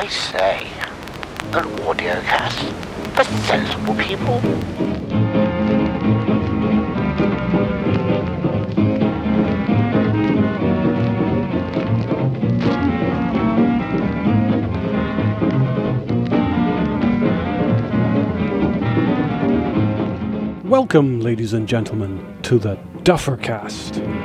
I say, an audio cast for sensible people. Welcome, ladies and gentlemen, to the Duffercast.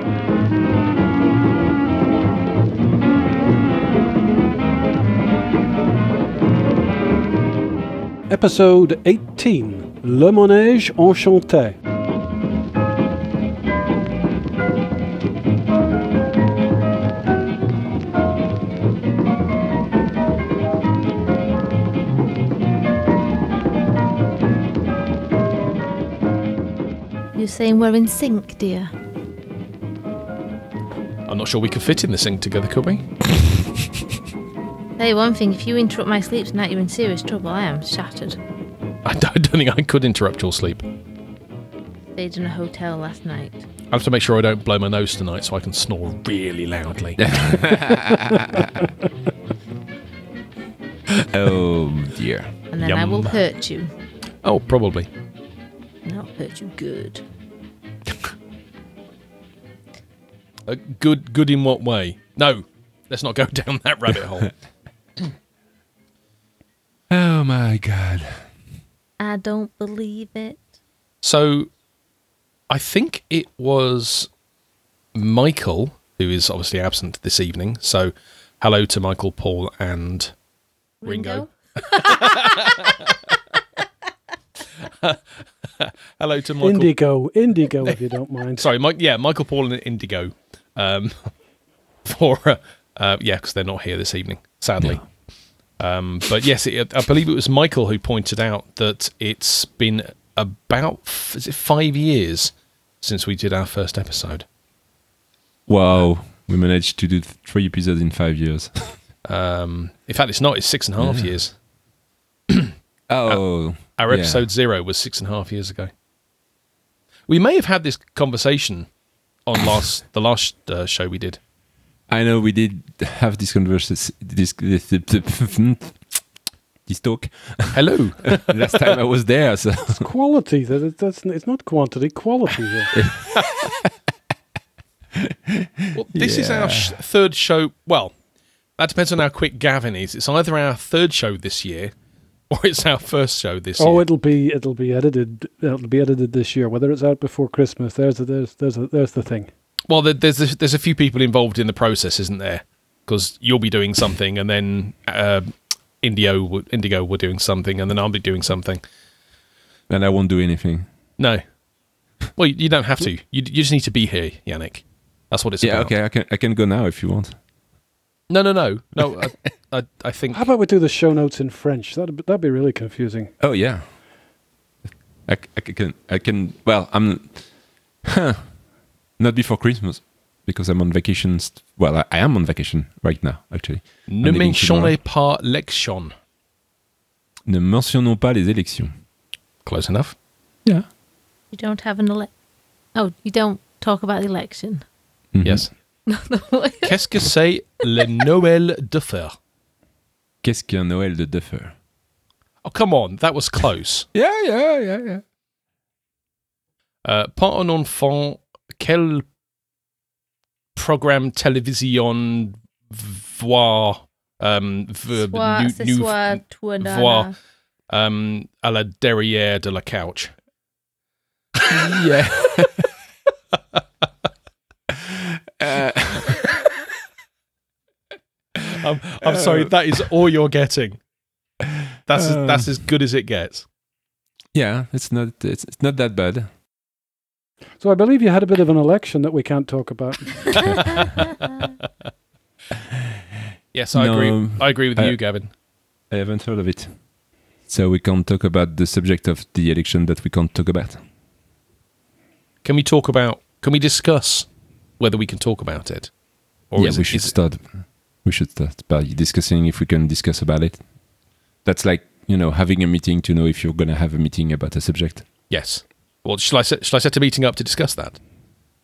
Episode 18 Le Manège Enchanté. You're saying we're in sync, dear. I'm not sure we could fit in the sing together, could we? Tell you one thing, if you interrupt my sleep tonight, you're in serious trouble. I am shattered. I don't, think I could interrupt your sleep. Stayed in a hotel last night. I have to make sure I don't blow my nose tonight so I can snore really loudly. Oh dear. And then I will hurt you. oh, probably. And I'll hurt you good. Uh, good, good in what way? No, let's not go down that rabbit hole. Oh my god. I don't believe it. So, I think it was Michael who is obviously absent this evening. So, hello to Michael, Paul, and Ringo. hello to Michael. Indigo, Indigo, if you don't mind. Sorry, Mike. Yeah, Michael, Paul, and Indigo. Um, for uh, uh, yeah, because they're not here this evening, sadly. Um, but yes, it, I believe it was Michael who pointed out that it's been about f- is it five years since we did our first episode. Wow. We managed to do three episodes in five years. Um, in fact, it's not. It's six and a half Yeah. years. Oh. Our yeah. episode zero was six and a half years ago. We may have had this conversation on last the last uh, show we did. I know we did have this conversation. This, this, this talk Hello. last time I was there. So Quality, that that's it's not quantity, quality. Well, this is our sh- third show. Well, that depends on how quick Gavin is. It's either our third show this year, or it's our first show this oh, year. Oh, it'll be it'll be edited. It'll be edited this year. Whether it's out before Christmas, there's a, there's there's a, there's the thing. Well, there- there's a, there's a few people involved in the process, isn't there? Because you'll be doing something, and then uh, Indio, w- Indigo were doing something, and then I'll be doing something. and I won't do anything. No, well, you don't have to. You, you just need to be here, Yannick. That's what it's Yeah. about. Okay. I can I can go now if you want. No, no, no, no. I, I, I think How about we do the show notes in French? That'd be- that'd be really confusing. Oh yeah. I, c- I c- can I can well I'm huh, not before Christmas because I'm on vacation. st- Well, I, I am on vacation right now actually. ne leaving mentionnez pas l'élection. Ne mentionnons pas les élections. Close enough. Yeah. You don't have an ele- Oh, you don't talk about the election. Yes. Qu'est-ce que c'est le Noël de fer? Qu'est-ce qu'un Noël de Duffer? Oh, come on, that was close. Yeah, yeah, yeah, yeah. Uh, pas un enfant, quel programme télévision voir, um, v- Soir, nu- ce nu- soir, toi, nana. voir um, à la derrière de la couch? yeah. uh, I'm, I'm sorry, that is all you're getting. That's as, Uh. that's as good as it gets. yeah, it's not it's, it's not that bad. So I believe you had a bit of an election that we can't talk about. Yes, I No, agree. I agree with uh, you, Gavin. I haven't heard of it. So we can't talk about the subject of the election that we can't talk about. Can we talk about? Can we discuss whether we can talk about it? Or yeah, is we it- should is it- start. We should start by discussing if we can discuss about it. That's like you know having a meeting to know if you're gonna have a meeting about a subject. Yes. Well, shall I set, shall I set a meeting up to discuss that?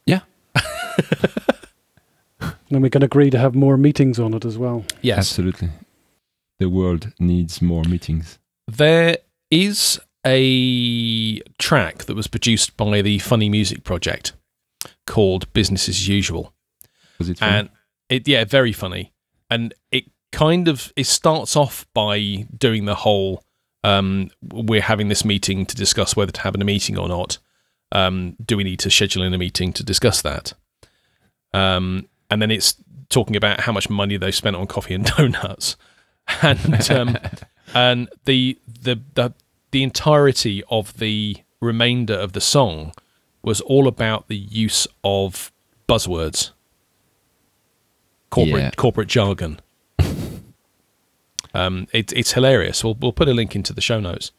Yeah. And we can agree to have more meetings on it as well. Yes. Absolutely. the world needs more meetings. There is a track that was produced by the Funny Music Project called Business as Usual. Was it fun? and it yeah very funny and it kind of it starts off by doing the whole um we're having this meeting to discuss whether to have a meeting or not um do we need to schedule in a meeting to discuss that um and then it's talking about how much money they spent on coffee and donuts and um and the the the the entirety of the remainder of the song was all about the use of buzzwords corporate Yeah. corporate jargon. Um, it, it's hilarious. We'll we'll put a link into the show notes.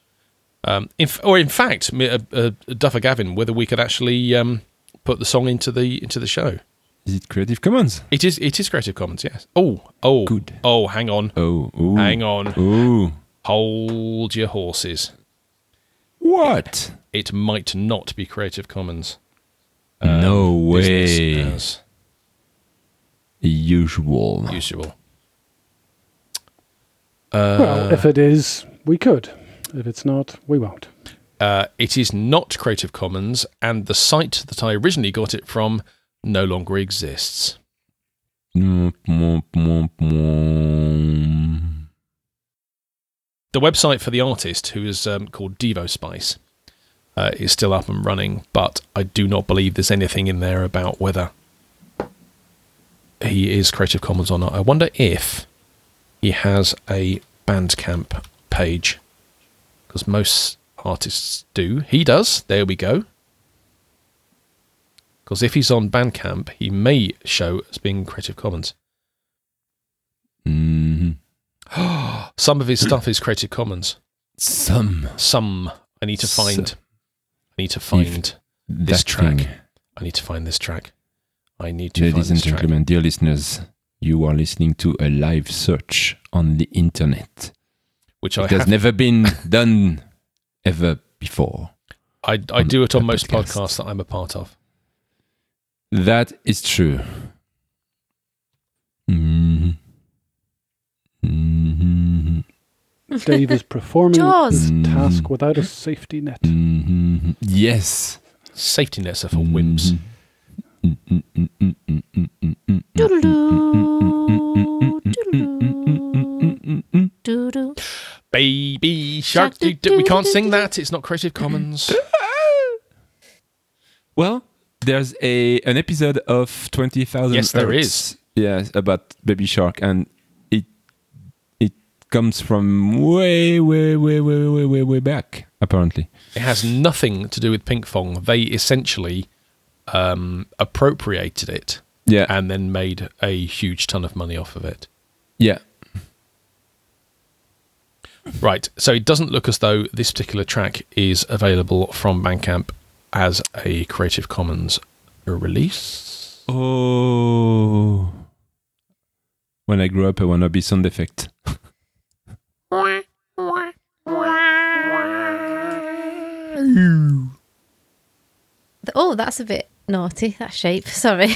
Um, in, f- or in fact, uh, uh, Duffer Gavin, whether we could actually um, put the song into the into the show. Is it Creative Commons? It is it is Creative Commons, yes. Oh oh Good. Oh, hang on, Oh, ooh. hang on, Ooh. hold your horses. What? It might not be Creative Commons. no way. as Usual. usual. Well, if it is, we could. If it's not, we won't. Uh, it is not Creative Commons, and the site that I originally got it from no longer exists. The website for the artist, who is um, called Devo Spice, uh, is still up and running, but I do not believe there's anything in there about whether he is Creative Commons or not. I wonder if he has a Bandcamp page, because most artists do. He does. There we go. Because if he's on Bandcamp, he may show as being Creative Commons. Mhm. Some of his stuff is Creative Commons. Some. Some I need to find. I need to find. This track. thing. I need to find this track. I need to Ladies find and this track. gentlemen, dear listeners, you are listening to a live search on the internet. Which I has never been done ever before. I, I do it on most podcast. podcasts that I'm a part of. That is true. Mhm. Mhm. Dave is performing Jaws. his task Mhm. without a safety net. Mhm. Yes. Safety nets are for wimps. Baby shark. do- do- We can't sing that. It's not Creative Commons. Well, there's a an episode of Twenty Thousand. Yes, there is. Yes, about Baby Shark, and it it comes from way, way, way, way, way, way, way back. Apparently, It has nothing to do with Pinkfong. They essentially um, appropriated it yeah, and then made a huge ton of money off of it. yeah. Right. So it doesn't look as though this particular track is available from Bandcamp as a Creative Commons release. Oh, when I grow up, I wanna be sound effect. Oh, that's a bit naughty, that shape. Sorry.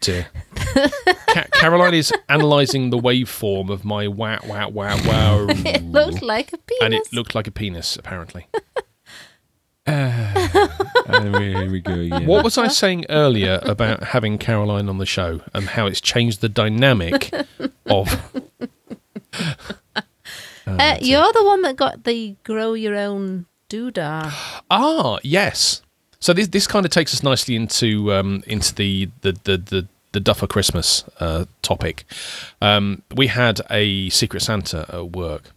Dear. Ca- Caroline is analysing the waveform of my wow, wow, wow, wow. it looked like a penis. and it looked like a penis, apparently. and here we go again. What was I saying earlier about having Caroline on the show and how it's changed the dynamic of. uh, you're the one that got the grow your own doodah. Ah, yes. So this this kind of takes us nicely into um, into the the the the, the Duffer Christmas uh, topic. Um, we had a Secret Santa at work,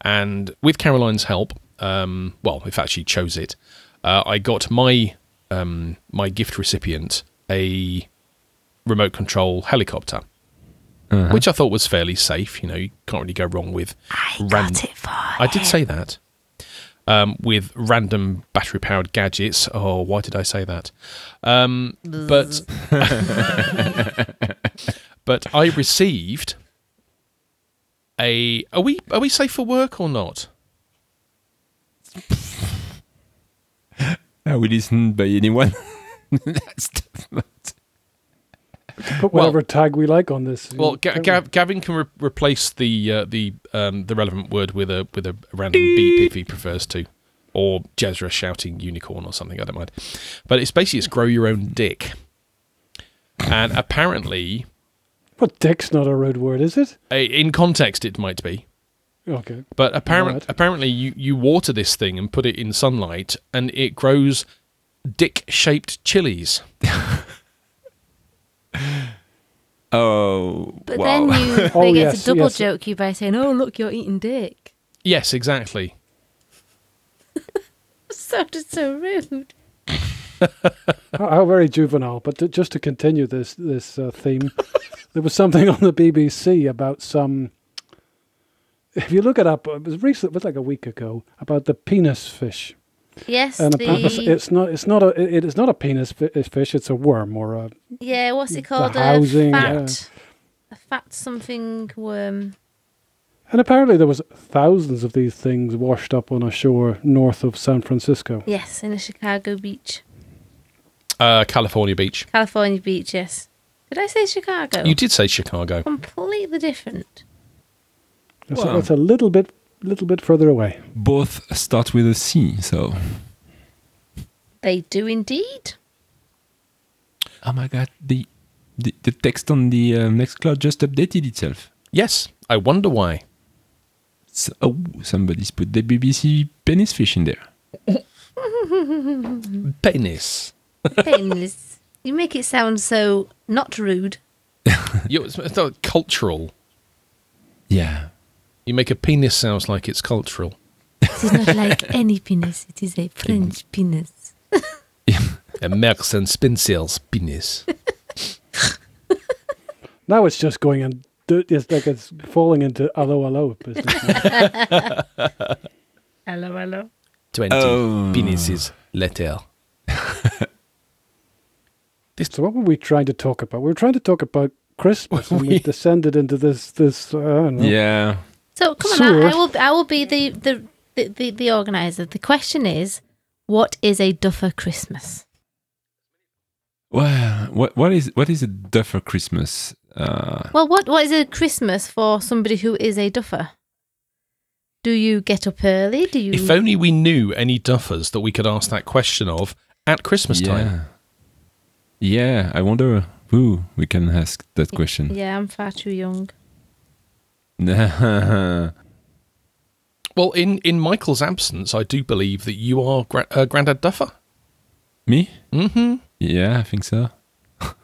and with Caroline's help, um, well, in fact, she chose it. Uh, I got my um, my gift recipient a remote control helicopter, Uh-huh. which I thought was fairly safe. You know, you can't really go wrong with. I ran- got it for I did say that. Um, with random battery powered gadgets. Oh, why did I say that? Um, but but I received a. Are we are we safe for work or not? Are we listened by anyone? That's tough, Put Well- whatever tag we like on this. Well, Ga- can't? Gav- Gavin can re- replace the uh, the um, the relevant word with a with a random beep if he prefers to, or Jezra shouting unicorn or something. I don't mind. But it's basically it's grow your own dick, and apparently, But dick's not a rude word, is it? in context, it might be. Okay. But apparent, Right. apparently, you, you water this thing and put it in sunlight, and it grows dick-shaped chilies. Oh, But wow. then you they Oh, get yes, to double yes. joke you by saying, "Oh, look, you're eating dick." Yes, exactly. Sounded so rude. how, how very juvenile. But to, just to continue this this uh, theme, there was something on the BBC about some. If you look it up, it was recent. It was like a week ago about the penis fish, Yes, and the appa- it's, it's not. It's not a. It is not a penis fish. It's a worm or a. yeah, what's it called? housing, a yeah. fat, a fat something worm. And apparently there was thousands of these things washed up on a shore north of San Francisco. Yes, in a Chicago beach, Uh, California Beach. California beach. Yes. Did I say Chicago? You did say Chicago. Completely different. It's, Wow. a, it's a little bit, little bit further away. Both start with a C, so. They do indeed. Oh my god, the the, the text on the uh, Nextcloud just updated itself. Yes, I wonder why. So, oh, somebody's put the BBC penis fish in there. Penis. Painless. you make it sound so not rude. You, it's, it's not cultural. Yeah. You make a penis sounds like it's cultural. It is not like any penis. It is a French penis. A Marks and Spencer's penis. Now it's just going and it's like it's falling into hello hello business. now. Hello, hello. 20 Oh. penises letter. so what were we trying to talk about? We were trying to talk about Christmas, and we We- descended into this this. Uh, I don't know. Yeah. So come on, I, I will. I will be the the, the the the organizer. The question is, what is a duffer Christmas? Well, what what is what is a duffer Christmas? Uh, Well, what what is a Christmas for somebody who is a duffer? Do you get up early? Do you? If only we knew any duffers that we could ask that question of at Christmas yeah. time. Yeah, I wonder who we can ask that question. yeah, I'm far too young. Well, in, in Michael's absence, I do believe that you are gra- uh, Grandad Duffer. Me? Mm-hmm. Yeah, I think so.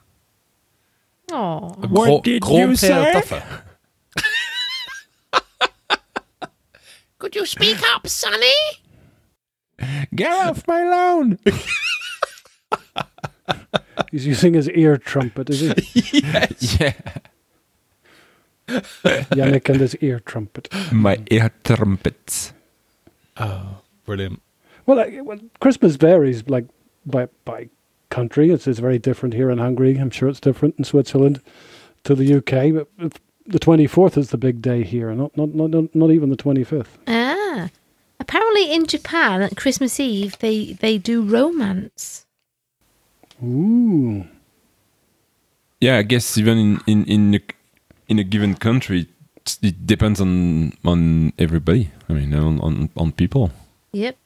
Oh, What did you say? Duffer. Could you speak up, Sonny? Get off my lawn! He's using his ear trumpet, is he? yes. yeah. Yannick and his ear trumpet. My ear trumpets. Oh, brilliant. Well, like, well, Christmas varies like by by country. It's, it's very different here in Hungary. I'm sure it's different in Switzerland to the UK. But the 24th is the big day here, not not not not, not even the 25th. ah. Apparently, in Japan, at Christmas Eve, they they do romance. Ooh. Yeah, I guess even in in in a, in a given country, it depends on on everybody. I mean, on on, on people. Yep.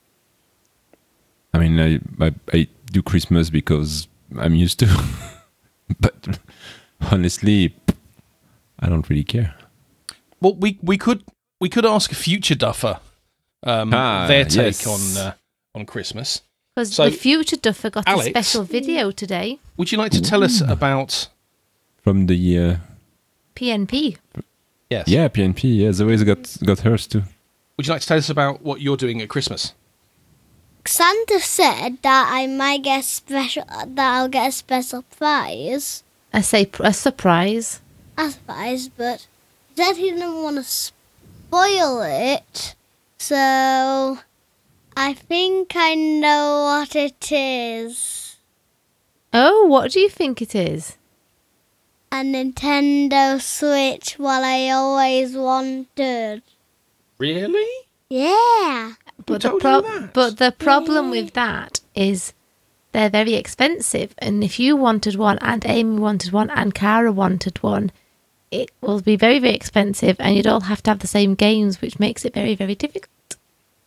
I mean, I, I I do Christmas because I'm used to, but honestly, I don't really care. Well, we, we could we could ask a future Duffer um, Ah, their take yes. on uh, on Christmas. Because So, the future Duffer got Alex- a special video today. Would you like to tell us about? From the uh, PNP. Yes. yeah PNP, yeah, Zoe's got got hers too. Would you like to tell us about what you're doing at Christmas? Santa said that I might get special that I'll get a special prize, I say a surprise. a surprise, but he said he didn't want to spoil it. So I think I know what it is. Oh, what do you think it is? A Nintendo Switch, what I always wanted. Really? Yeah. But the told pro- you that? but the problem with that is they're very expensive. And if you wanted one, and Amy wanted one, and Cara wanted one, it will be very, very expensive, and you'd all have to have the same games, which makes it very, very difficult.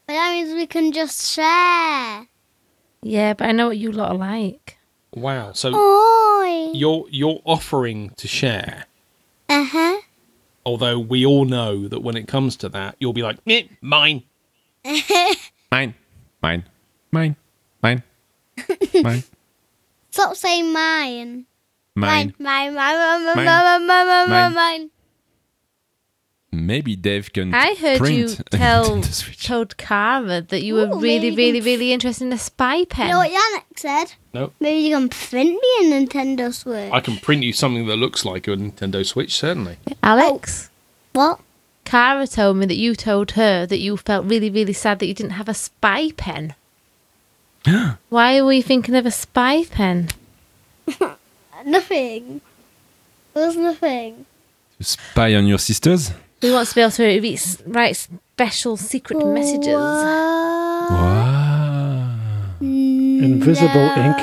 But that means we can just share. Yeah, but I know what you lot are like. Wow. So Oi. you're you're offering to share, Uh huh. although we all know that when it comes to that, you'll be like, "Meh, mine. Mine, mine, mine, mine, mine, Stop saying mine. mine. Mine, mine, mine, mine, Mine. mine, mine, mine, Mine. mine. Maybe Dave can. I heard you print a tell Nintendo Switch. told Cara that you were Ooh, really, maybe really, really interested in a spy pen. You know what Yannick said? No. Maybe you can print me a Nintendo Switch. I can print you something that looks like a Nintendo Switch, certainly. Alex, oh, What? Cara told me that you told her that you felt really, really sad that you didn't have a spy pen. Why were you thinking of a spy pen? Nothing. There was nothing. To spy on your sisters. He wants to be able to read, write special secret messages. What? Wow. Invisible ink.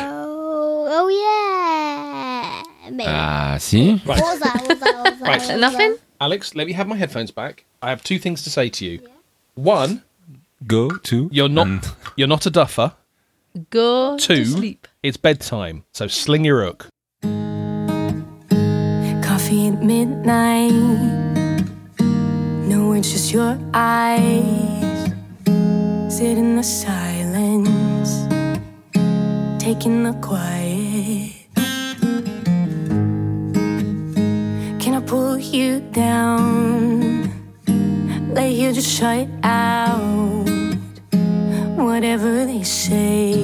Oh yeah. Maybe. Ah, see? what was that? What was that? What was that? Right. Nothing? Alex, let me have my headphones back. I have two things to say to you. One, Go to. you're not and- you're not a duffer. Go Two, to sleep. it's bedtime, so sling your hook. Coffee at midnight. No, it's just your eyes. Sit in the silence, taking the quiet. Can I pull you down? Lay here, just shut out whatever they say.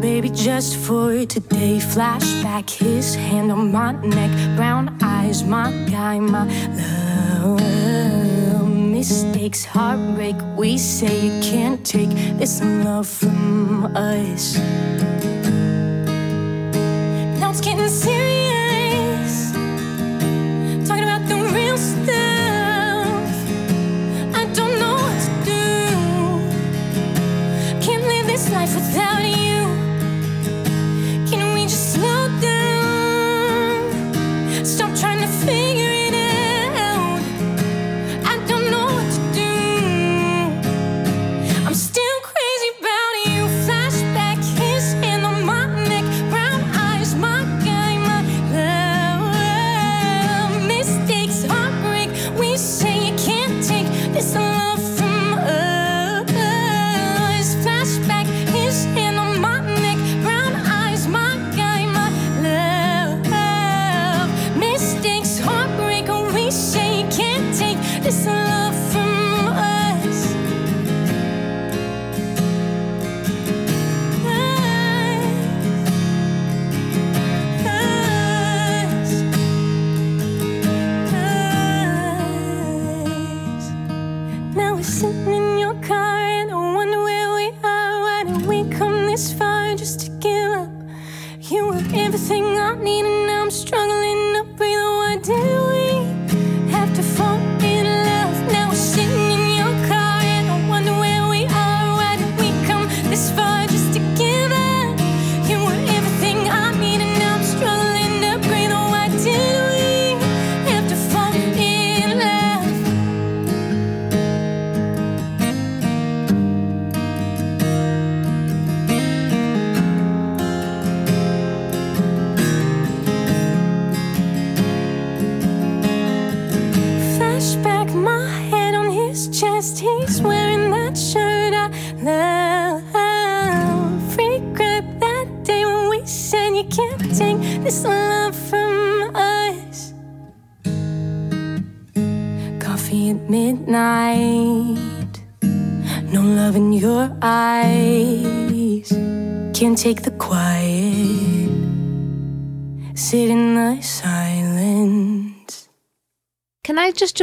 Baby, just for today, flashback, his hand on my neck, brown eyes, my guy, my love. Mistakes, heartbreak, we say you can't take this love from us. Now it's getting serious, talking about the real stuff. I don't know what to do. Can't live this life without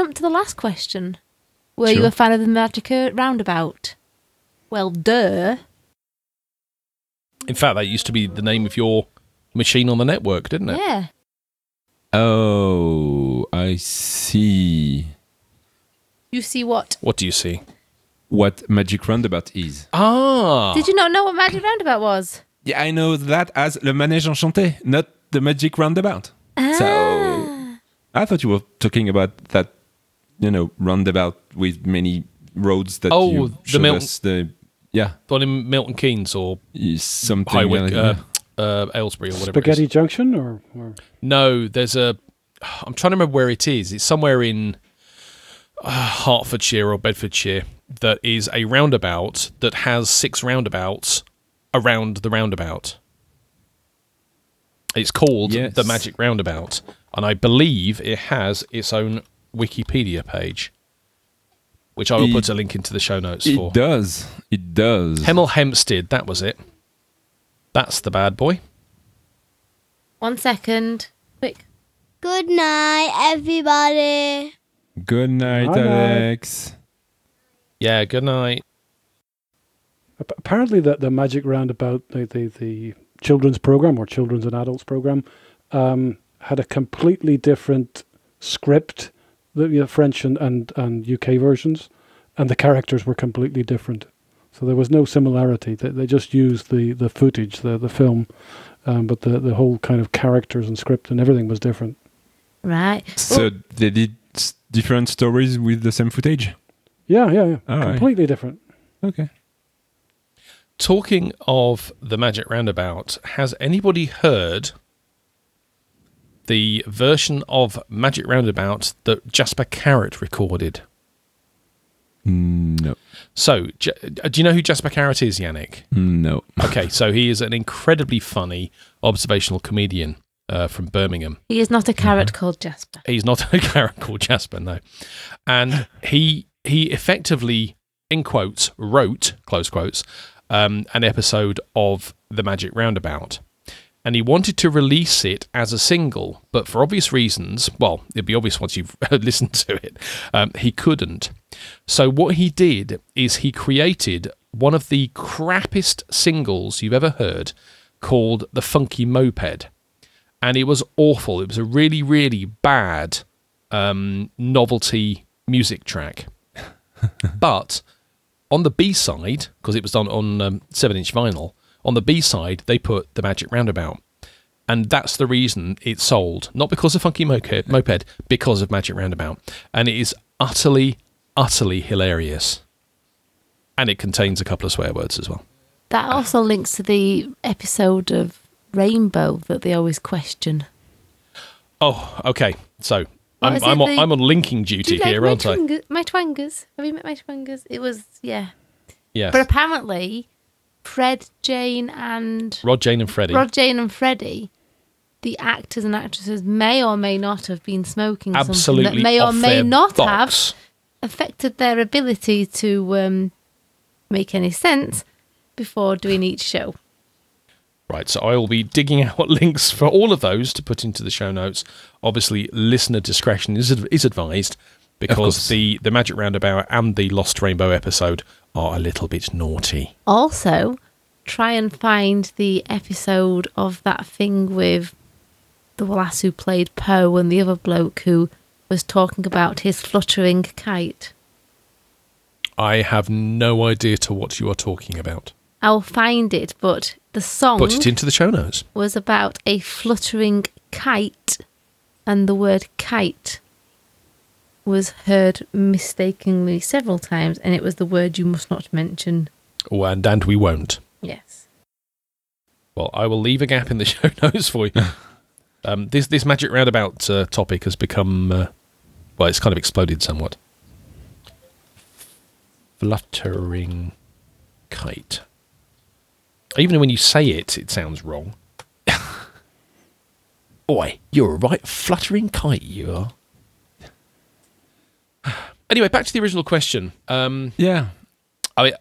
jump to the last question? Were you a fan of the Magica Roundabout? Well, duh. In fact, that used to be the name of your machine on the network, didn't it? Yeah. Oh, I see. You see what? What do you see? what Magic Roundabout is. Ah, Did you not know what Magic Roundabout was? Yeah, I know that as Le Manège Enchanté, not the Magic Roundabout. Ah. So I thought you were talking about that, you know, roundabout with many roads that Oh, you the showed Mil- us. The yeah, the one in Milton Keynes or is something. High Wycombe, like- uh, uh, Aylesbury or whatever. Spaghetti is. Junction or, or No, there's a. I'm trying to remember where it is. It's somewhere in uh, Hertfordshire or Bedfordshire that is a roundabout that has six roundabouts around the roundabout. It's called Yes. the Magic Roundabout, and I believe it has its own Wikipedia page, which I will It- put a link into the show notes for. it does. It does. Hemel Hempstead, that was it. That's the bad boy. One second. Quick. Good night, everybody. Good night, Night, night. Yeah, good night. Apparently the, the magic roundabout the, the, the children's program or children's and adults program um, had a completely different script the you know, french and, and, and uk versions and the characters were completely different so there was no similarity they, they just used the, the footage the, the film um, but the, the whole kind of characters and script and everything was different Right. So they did s- different stories with the same footage. yeah yeah yeah All right. completely different Okay. Talking of the Magic Roundabout, has anybody heard the version of Magic Roundabout that Jasper Carrott recorded? No. So, uh, do you know who Jasper Carrott is, Yannick? No. Okay, so he is an incredibly funny observational comedian uh, from Birmingham. He is not a carrot called Jasper. He's not a carrot called Jasper, no. And he he effectively, in quotes, wrote close quotes, um, an episode of the Magic Roundabout, and he wanted to release it as a single, but for obvious reasons, well, it'd be obvious once you've listened to it, um, he couldn't. So what he did is he created one of the crappiest singles you've ever heard, called the Funky Moped and it was awful. It was a really, really bad um, novelty music track. but on the B side, because it was done on um, seven inch vinyl, on the B side they put the Magic Roundabout, and that's the reason it sold. Not because of Funky Moped, moped because of Magic Roundabout, and it is utterly, utterly hilarious. And it contains a couple of swear words as well. That also links to the episode of Rainbow that they always question. Oh, okay. So I'm I'm on, the- I'm on linking duty like here, aren't I? my twangers? Have you met my twangers? It was, yeah. Yeah. But apparently, Fred, Jane, and Rod, Jane, and Freddie. Rod, Jane, and Freddie, the actors and actresses may or may not have been smoking something absolutely that may or may not box. have affected their ability to um, make any sense before doing each show. Right, so I will be digging out links for all of those to put into the show notes. Obviously, listener discretion is is advised because the the Magic Roundabout and the Lost Rainbow episode are a little bit naughty. Also, try and find the episode of that thing with the lass who played Po and the other bloke who was talking about his fluttering kite. I have no idea to what you are talking about. I'll find it, but the song Put it into the show notes. was about a fluttering kite, and the word kite was heard mistakenly several times, and it was the word you must not mention. Oh, and and we won't. Yes. Well, I will leave a gap in the show notes for you. um, this this Magic Roundabout uh, topic has become uh, well, it's kind of exploded somewhat. Fluttering kite. Even when you say it, it sounds wrong. Boy, you're a right fluttering kite, you are. Anyway, back to the original question. Um, Yeah. I mean,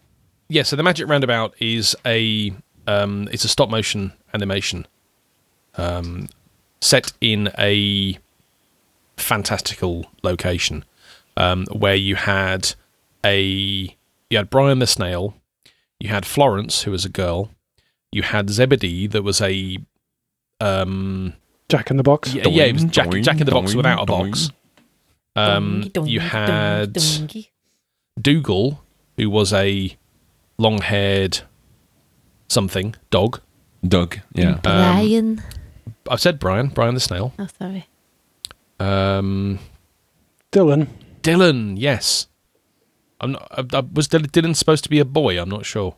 yeah. So the Magic Roundabout is a um, it's a stop motion animation um, set in a fantastical location um, where you had a you had Brian the snail, you had Florence who was a girl, you had Zebedee that was a um, Jack in the Box. yeah, yeah, it was Jack, Doing, Jack in the Box without a doing. box. Um, Dongy, dongy, you had dongy. Dougal, who was a long-haired something dog. Dog. Yeah. Um, Brian. I've said Brian, Brian the snail. oh, sorry. Um, Dylan. Dylan, yes. I'm not. I, I, was Dylan, Dylan supposed to be a boy? I'm not sure.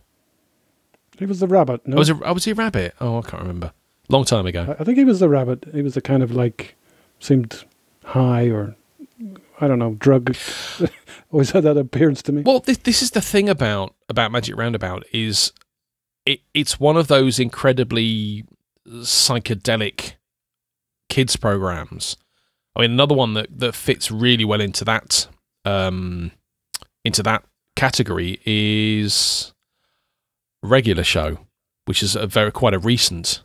He was the rabbit. No, I was a, I was he a rabbit? Oh, I can't remember. Long time ago. I I think he was the rabbit. He was the kind of like seemed high or I don't know drug. Always had that appearance to me. Well, this, this is the thing about about Magic Roundabout is it, it's one of those incredibly psychedelic kids programs. I mean, another one that, that fits really well into that um, into that category is Regular Show, which is a very quite a recent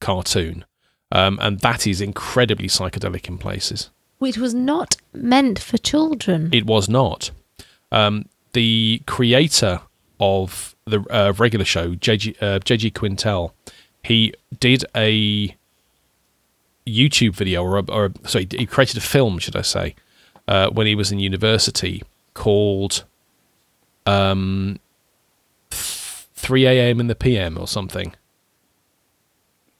cartoon, um, and that is incredibly psychedelic in places. Which was not meant for children. It was not. Um, the creator of the uh, regular show, JG, uh, Quintel, he did a YouTube video, or, or sorry, he created a film, should I say, uh, when he was in university called um, 3 a.m. in the PM or something.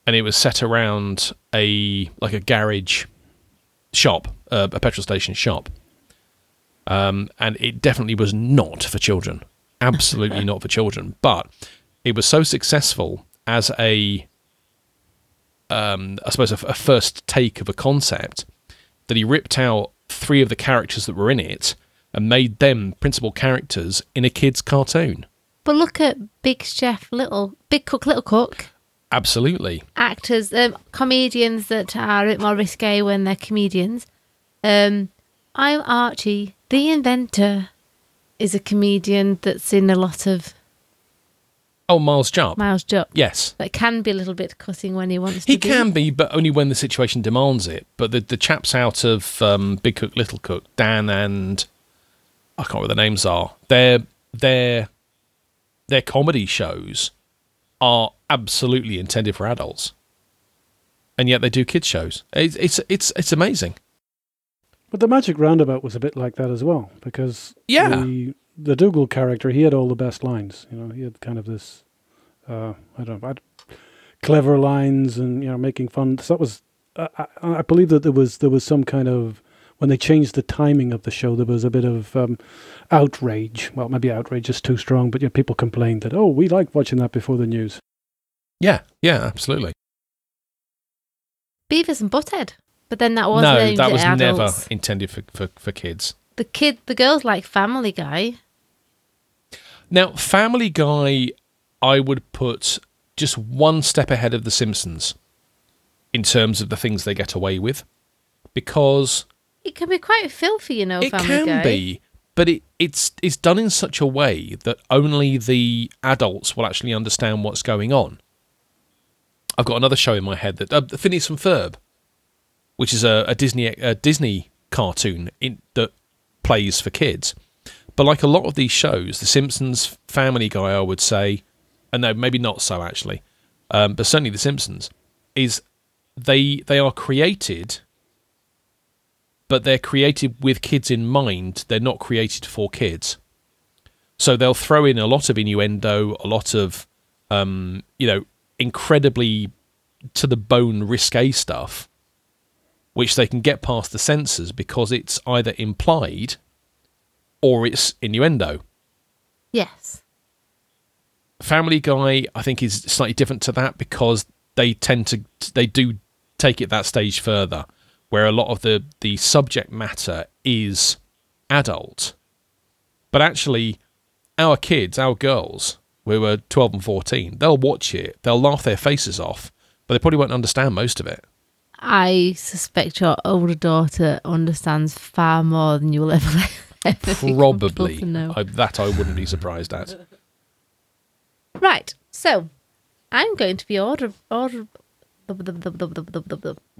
And it was set around a like a garage shop, uh, a petrol station shop. Um, and it definitely was not for children. Absolutely not for children. But it was so successful as a, um, I suppose, a, a first take of a concept that he ripped out three of the characters that were in it and made them principal characters in a kid's cartoon. But look at Big Chef, Little Big Cook, Little Cook. Absolutely. Actors, um, comedians that are a bit more risque when they're comedians. Um, I'm Archie, the inventor, is a comedian that's in a lot of Oh, Miles Jupp. Miles Jupp. Yes. That can be a little bit cutting when he wants He to. He can be, but only when the situation demands it. But the the chaps out of um, Big Cook, Little Cook, Dan and I can't remember what the names are. Their their their comedy shows are absolutely intended for adults, and yet they do kids shows. It's it's it's, it's amazing. But the Magic Roundabout was a bit like that as well because Yeah. the the Dougal character he had all the best lines. You know, he had kind of this uh, I don't know, I'd- clever lines and you know making fun. So that was I, I, I believe that there was there was some kind of when they changed the timing of the show, there was a bit of um, outrage. Well, maybe outrage is too strong, but yeah, people complained that oh, we liked watching that before the news. Yeah, yeah, absolutely. Beavis and Butthead. But then that wasn't no, that at was never intended for, for, for kids. The kid, the girls like Family Guy. Now, Family Guy, I would put just one step ahead of The Simpsons in terms of the things they get away with, because It can be quite filthy, you know. Family. It Family can Guy. be, but it, it's it's done in such a way that only the adults will actually understand what's going on. I've got another show in my head that uh, Phineas and Ferb, which is a, a Disney a Disney cartoon in, that plays for kids. But like a lot of these shows, The Simpsons, Family Guy, I would say, and no, maybe not so actually, um, but certainly The Simpsons is they they are created, but they're created with kids in mind. They're not created for kids, so they'll throw in a lot of innuendo, a lot of um, you know incredibly to the bone risque stuff, which they can get past the censors because it's either implied or it's innuendo. Yes. Family Guy, I think, is slightly different to that because they tend to they do take it that stage further, where a lot of the the subject matter is adult, but actually, our kids, our girls, who were twelve and fourteen, they'll watch it, they'll laugh their faces off, but they probably won't understand most of it. I suspect your older daughter understands far more than you will ever, ever be comfortable Probably to know. I, that I wouldn't be surprised at. Right. So, I'm going to be order order.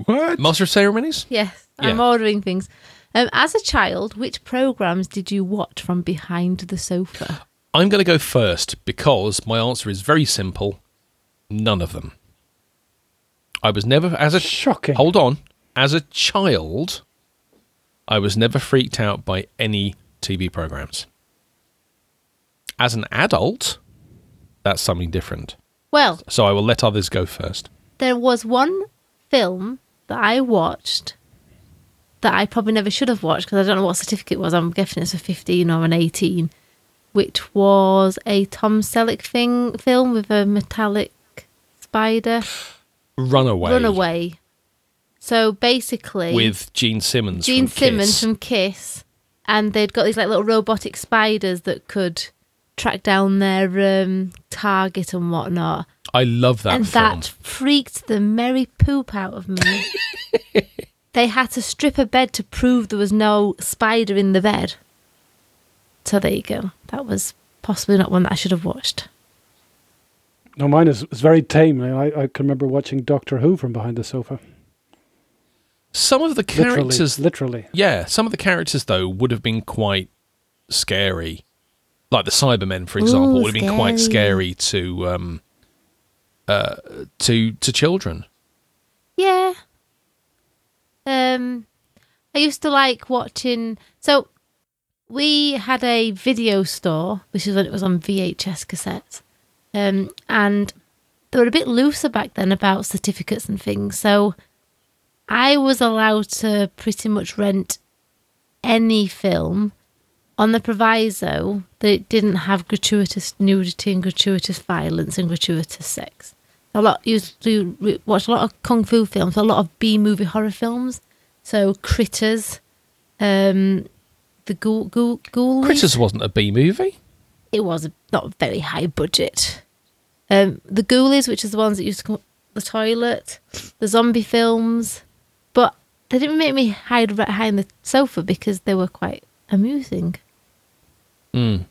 What? Master of Ceremonies. Yes, I'm Yeah. ordering things. Um, as a child, which programs did you watch from behind the sofa? I'm going to go first because my answer is very simple. None of them. I was never, as a Shocking. hold on, as a child, I was never freaked out by any TV programs. as an adult, that's something different. Well, So I will let others go first. there was one film that I watched that I probably never should have watched because I don't know what certificate it was. I'm guessing it's a 15 or an 18, which was a Tom Selleck thing film with a metallic spider. Runaway. Runaway. So basically, With Gene Simmons. Gene from Simmons Kiss. from Kiss, and they'd got these like little robotic spiders that could track down their um, target and whatnot. I love that and film. that freaked the merry poop out of me. they had to strip a bed to prove there was no spider in the bed. So there you go. That was possibly not one that I should have watched. No, mine is, is very tame. I, I can remember watching Doctor Who from behind the sofa. Some of the characters, literally. yeah, some of the characters though would have been quite scary. Like the Cybermen, for example, Ooh, would have been quite scary. scary to um, uh, to to children. Yeah. Um, I used to like watching. So we had a video store, which is when it was on VHS cassettes, um, and they were a bit looser back then about certificates and things. So I was allowed to pretty much rent any film on the proviso that it didn't have gratuitous nudity and gratuitous violence and gratuitous sex. A lot used to watch a lot of kung fu films, a lot of B movie horror films. So Critters, um, the Ghoul, Ghoul, Ghoulies. Critters wasn't a B movie. It was a, not very high budget. Um, the Ghoulies, which is the ones that used to come the toilet, the zombie films, but they didn't make me hide right behind the sofa because they were quite amusing. Mm.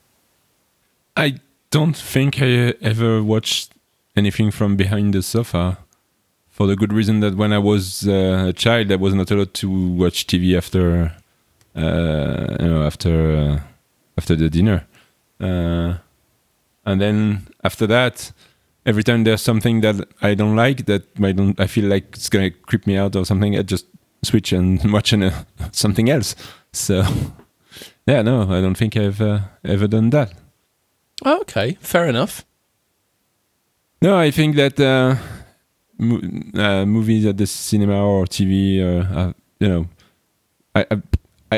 I don't think I uh, ever watched anything from behind the sofa. For the good reason that when I was uh, a child, I was not allowed to watch TV after, uh, you know, after uh, after the dinner, uh, and then after that, every time there's something that I don't like, that I don't, I feel like it's gonna creep me out or something, I just switch and watch an, uh, something else. So, yeah, no, I don't think I've uh, ever done that. Okay, fair enough. No, I think that uh, mo- uh, movies at the cinema or TV, uh, uh, you know, I, I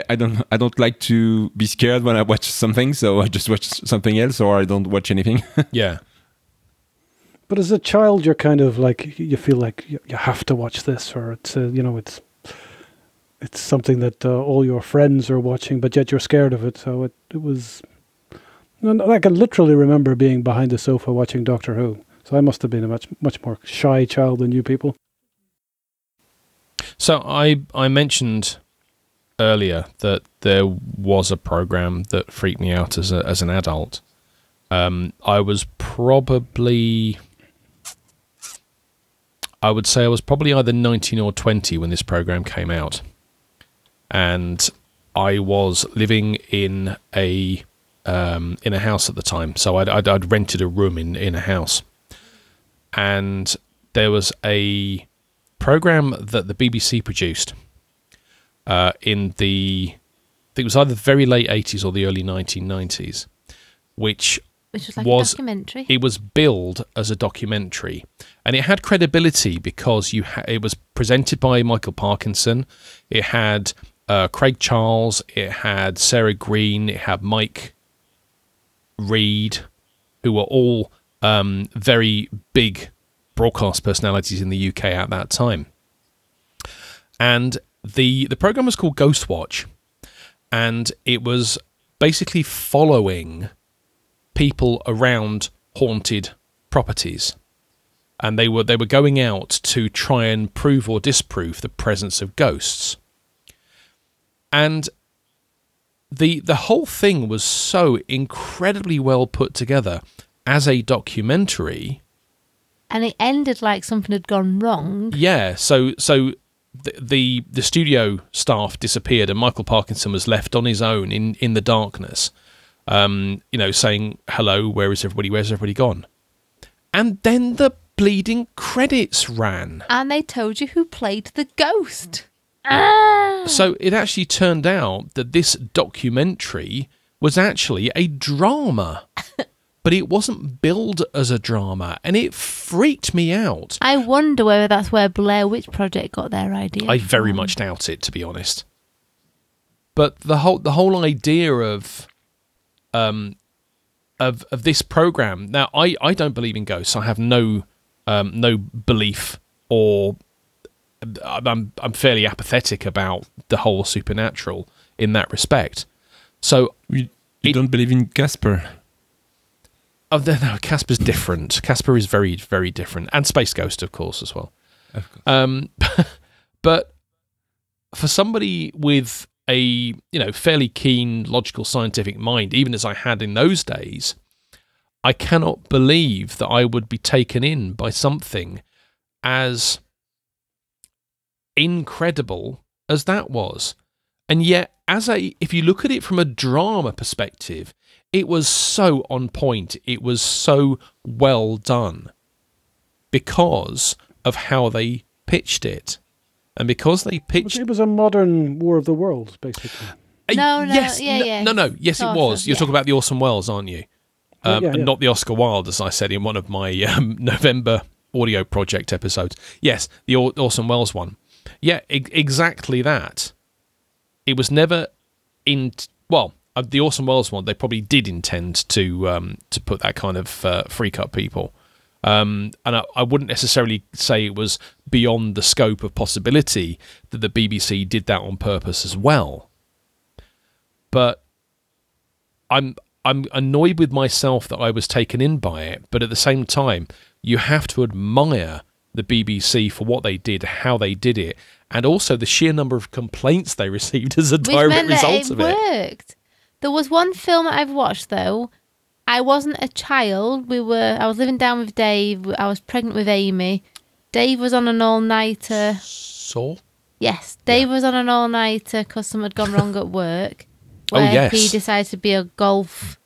I don't I don't like to be scared when I watch something, so I just watch something else or I don't watch anything. Yeah. But as a child, you're kind of like you feel like you, you have to watch this, or it's uh, you know it's it's something that uh, all your friends are watching, but yet you're scared of it. So it it was. And I can literally remember being behind the sofa watching Doctor Who. So I must have been a much much more shy child than you people. So I I mentioned earlier that there was a program that freaked me out as a, as an adult. Um, I was probably I would say I was probably either 19 or 20 when this program came out. And I was living in a um, in a house at the time. So I'd, I'd, I'd rented a room in, in a house. And there was a program that the BBC produced uh, in the, I think it was either the very late 80s or the early 1990s, which Which was like Was- a documentary. it was billed as a documentary, and it had credibility because you ha- it was presented by Michael Parkinson. It had uh, Craig Charles. It had Sarah Greene. It had Mike Reed, who were all um, very big broadcast personalities in the UK at that time. And the the program was called Ghostwatch, and it was basically following people around haunted properties and they were they were going out to try and prove or disprove the presence of ghosts and the the whole thing was so incredibly well put together as a documentary and it ended like something had gone wrong. yeah so so the, the the studio staff disappeared and Michael Parkinson was left on his own in in the darkness um you know saying hello where is everybody where's everybody gone and then the bleeding credits ran And they told you who played the ghost. Ah! so it actually turned out that this documentary was actually a drama but it wasn't billed as a drama, and it freaked me out. I wonder whether that's where Blair Witch Project got their idea. I very from. much doubt it, to be honest. But the whole the whole idea of um of of this program now, I I don't believe in ghosts. I have no um no belief or I'm I'm fairly apathetic about the whole supernatural in that respect. So You, you It- don't believe in Casper? Oh, no, Casper's different. Casper is very, very different, and Space Ghost, of course, as well. Of course. Um, but for somebody with a you know fairly keen, logical, scientific mind, even as I had in those days, I cannot believe that I would be taken in by something as incredible as that was. And yet, as a if you look at it from a drama perspective, it was so on point. It was so well done because of how they pitched it. And because they pitched It was a modern War of the Worlds, basically. Uh, No, no, yes, yeah, no, yeah. No, no, yes, Sort it was. You're yeah. talking about the Orson Welles, aren't you? Yeah, Um, yeah, and not the Oscar Wilde, as I said in one of my um, November audio project episodes. Yes, the Or- Orson Welles one. Yeah, e- exactly that. It was never in. Well, uh, the Orson Welles one, they probably did intend to um, to put that kind of uh, freak up people. Um, and I, I wouldn't necessarily say it was beyond the scope of possibility that the BBC did that on purpose as well. But I'm I'm annoyed with myself that I was taken in by it, but at the same time, you have to admire the BBC for what they did, how they did it, and also the sheer number of complaints they received as a Which direct result it of it. worked. There was one film that I've watched though. I wasn't a child. We were. I was living down with Dave. I was pregnant with Amy. Dave was on an all nighter. So Yes, Dave was on an all nighter because something had gone wrong at work. Oh, yes. he decided to be a golf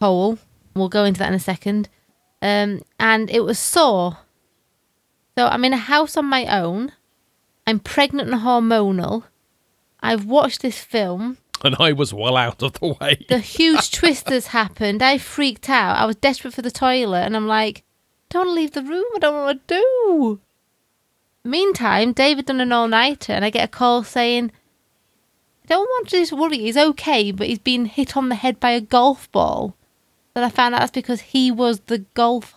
hole. We'll go into that in a second. Um, and it was sore. So I'm in a house on my own. I'm pregnant and hormonal. I've watched this film. and I was well out of the way. The huge twist has happened. I freaked out. I was desperate for the toilet, and I'm like, "Don't leave the room. I don't know what to do." Meantime, David done an all nighter, and I get a call saying, "I don't want to just worry. He's okay, but he's been hit on the head by a golf ball." Then I found out that's because he was the golf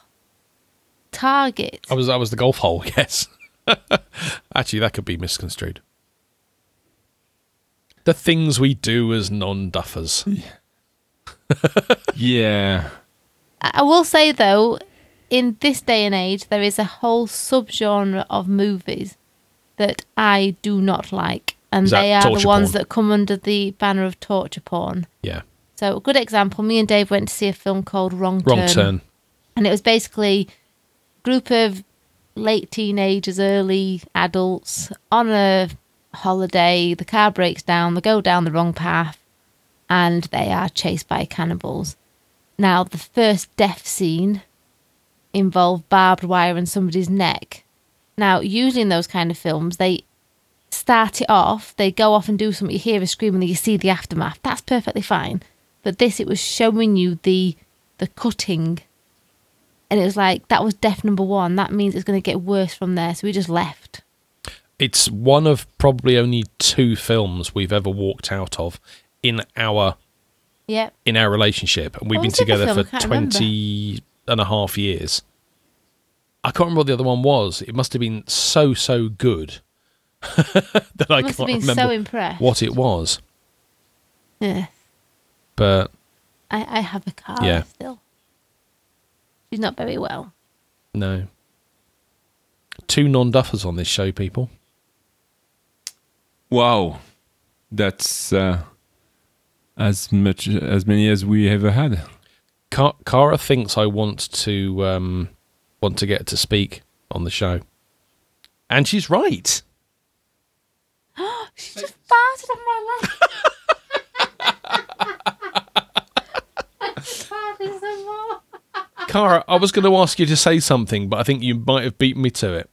target. I was I was the golf hole, yes. Actually, that could be misconstrued. The things we do as non-duffers. Yeah. I I will say though, in this day and age, there is a whole subgenre of movies that I do not like, and they are the ones porn? that come under the banner of torture porn. Yeah, So, a good example: me and Dave went to see a film called Wrong, wrong turn. and it was basically a group of late teenagers, early adults on a holiday. The car breaks down, they go down the wrong path, and they are chased by cannibals. Now, the first death scene involved barbed wire in somebody's neck. Now, usually in those kind of films, they start it off, they go off and do something, you hear a scream, and then you see the aftermath. That's perfectly fine. But this, it was showing you the the cutting and it was like that was death number one. That means it's going to get worse from there. So we just left. It's one of probably only two films we've ever walked out of in our Yep. in our relationship, and we've What been was the other together for can't remember. 20 and a half years. I can't remember what the other one was. It must have been so so good that I must have can't been remember so impressed. what it was. Yeah. But I, I have a car Yeah. still. She's not very well. no, two non-duffers on this show, people. Wow. That's uh, as much as many as we ever had. Ka- Cara thinks I want to um, want to get to speak on the show, and she's right. She just farted on my leg. farting some more. Cara, I was going to ask you to say something, but I think you might have beaten me to it.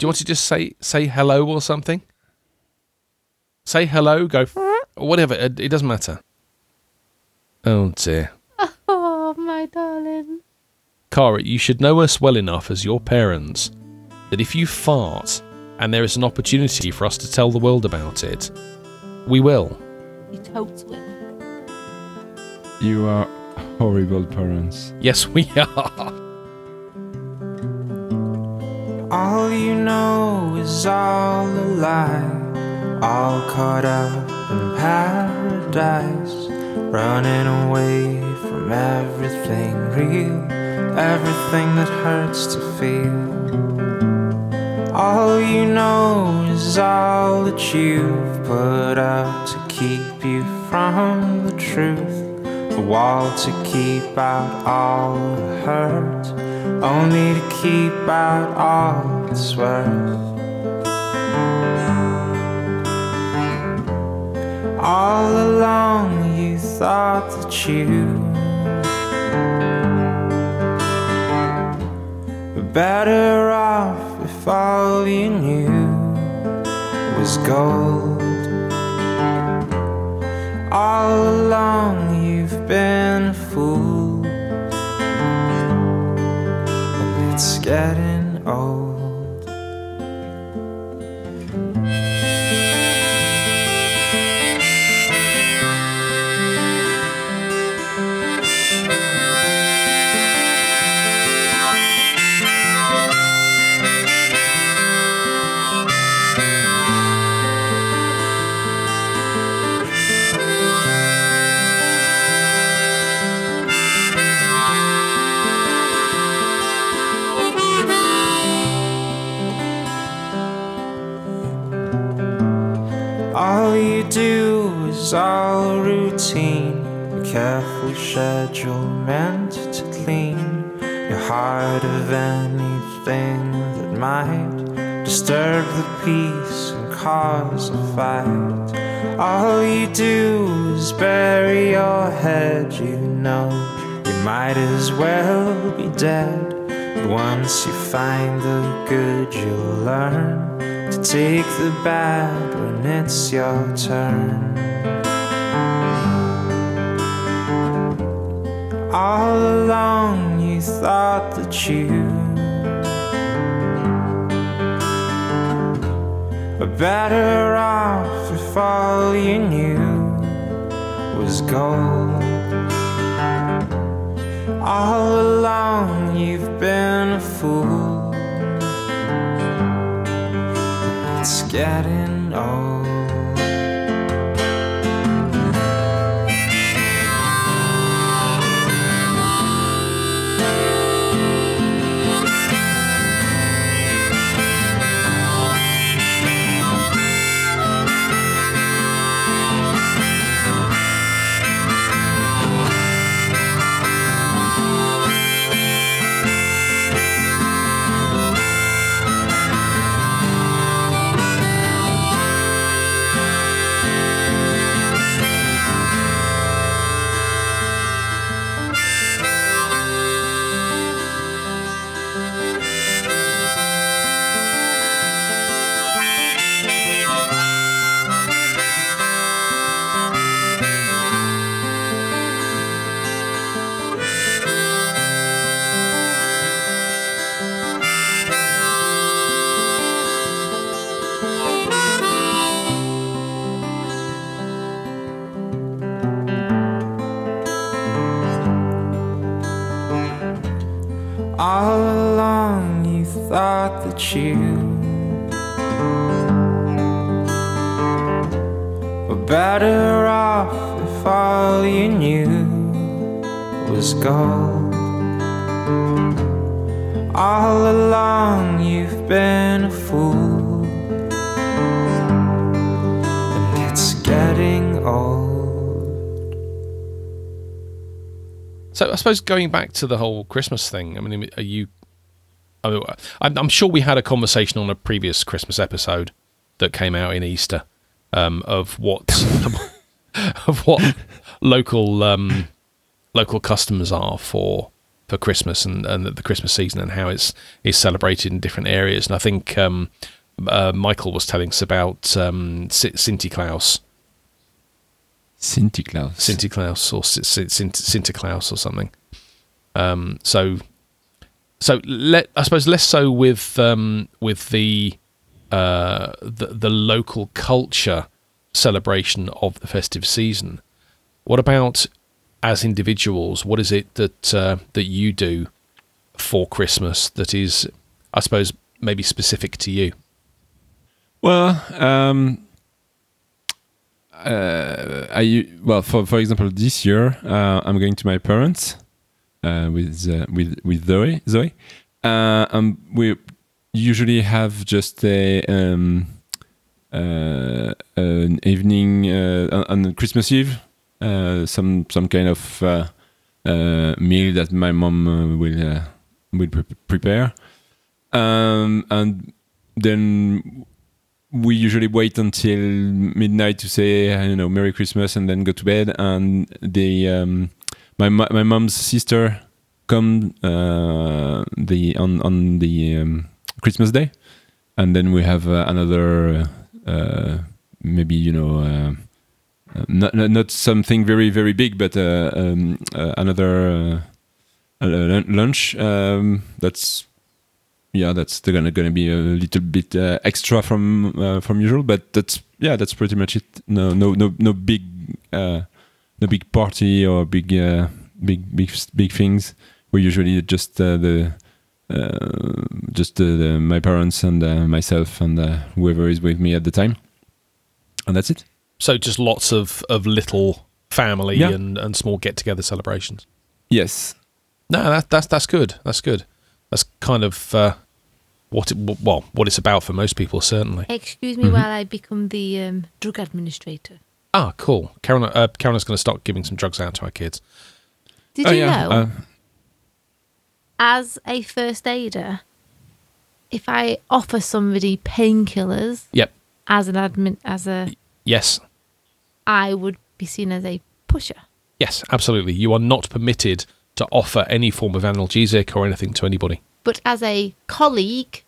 Do you want to just say say hello or something? say hello, go or whatever. It, it doesn't matter. Oh dear. Oh, my darling. Cara, you should know us well enough as your parents that if you fart and there is an opportunity for us to tell the world about it, we will. You totes will. You are horrible parents. Yes, we are. All you know is all a lie, all caught up in paradise, running away from everything real, everything that hurts to feel. All you know is all that you've put up to keep you from the truth. A wall to keep out all the hurt, only to keep out all that's worth. All along you thought that you were better off if all you knew was gold. All along you've been a fool, and careful schedule meant to clean your heart of anything that might disturb the peace and cause a fight. All you do is bury your head, you know you might as well be dead. But once you find the good, you'll learn to take the bad when it's your turn. All along, you thought that you were better off if all you knew was gold. All along, you've been a fool. It's getting old. So I suppose going back to the whole Christmas thing. I mean, are you? I mean, I'm sure we had a conversation on a previous Christmas episode that came out in Easter um, of what of what local um, local customs are for for Christmas and, and the Christmas season and how it's is celebrated in different areas. And I think um, uh, Michael was telling us about um, S- Sinterklaas, Sinterklaas. Sinterklaas or S- S- Sint- Sinterklaas or something. Um, so, so let I suppose less so with um, with the, uh, the the local culture celebration of the festive season. What about as individuals? What is it that uh, that you do for Christmas that is, I suppose, maybe specific to you? Well, um, uh, I well for for example this year uh, I'm going to my parents uh, with uh, with with Zoe Zoe. Uh, um, we usually have just a um, uh, an evening on Christmas Eve, uh, some some kind of meal that my mom will will pre- prepare, um, and then we usually wait until midnight to say I don't know Merry Christmas and then go to bed. And the um, my my mom's sister come uh, the on on the um, Christmas day, and then we have uh, another uh, maybe you know. Uh, not, not something very very big, but uh, um, uh, another lunch. Um, that's yeah, that's gonna gonna be a little bit uh, extra from uh, from usual, but that's yeah, that's pretty much it. No no no no big uh, no big party or big uh, big big big things. We usually just uh, the uh, just uh, the, my parents and uh, myself and uh, whoever is with me at the time, and that's it. So just lots of, of little family Yeah. and, and small get together celebrations. Yes, No, that, that's that's good. That's good. That's kind of uh, what it well what it's about for most people, certainly. Excuse me Mhm. while I become the um, drug administrator. Ah, cool. Karen, uh, Karen's going to start giving some drugs out to our kids. Did Oh, you yeah, know, uh, as a first aider, if I offer somebody painkillers Yep. as an admin, as a, Yes. I would be seen as a pusher. Yes, absolutely. You are not permitted to offer any form of analgesic or anything to anybody. But as a colleague,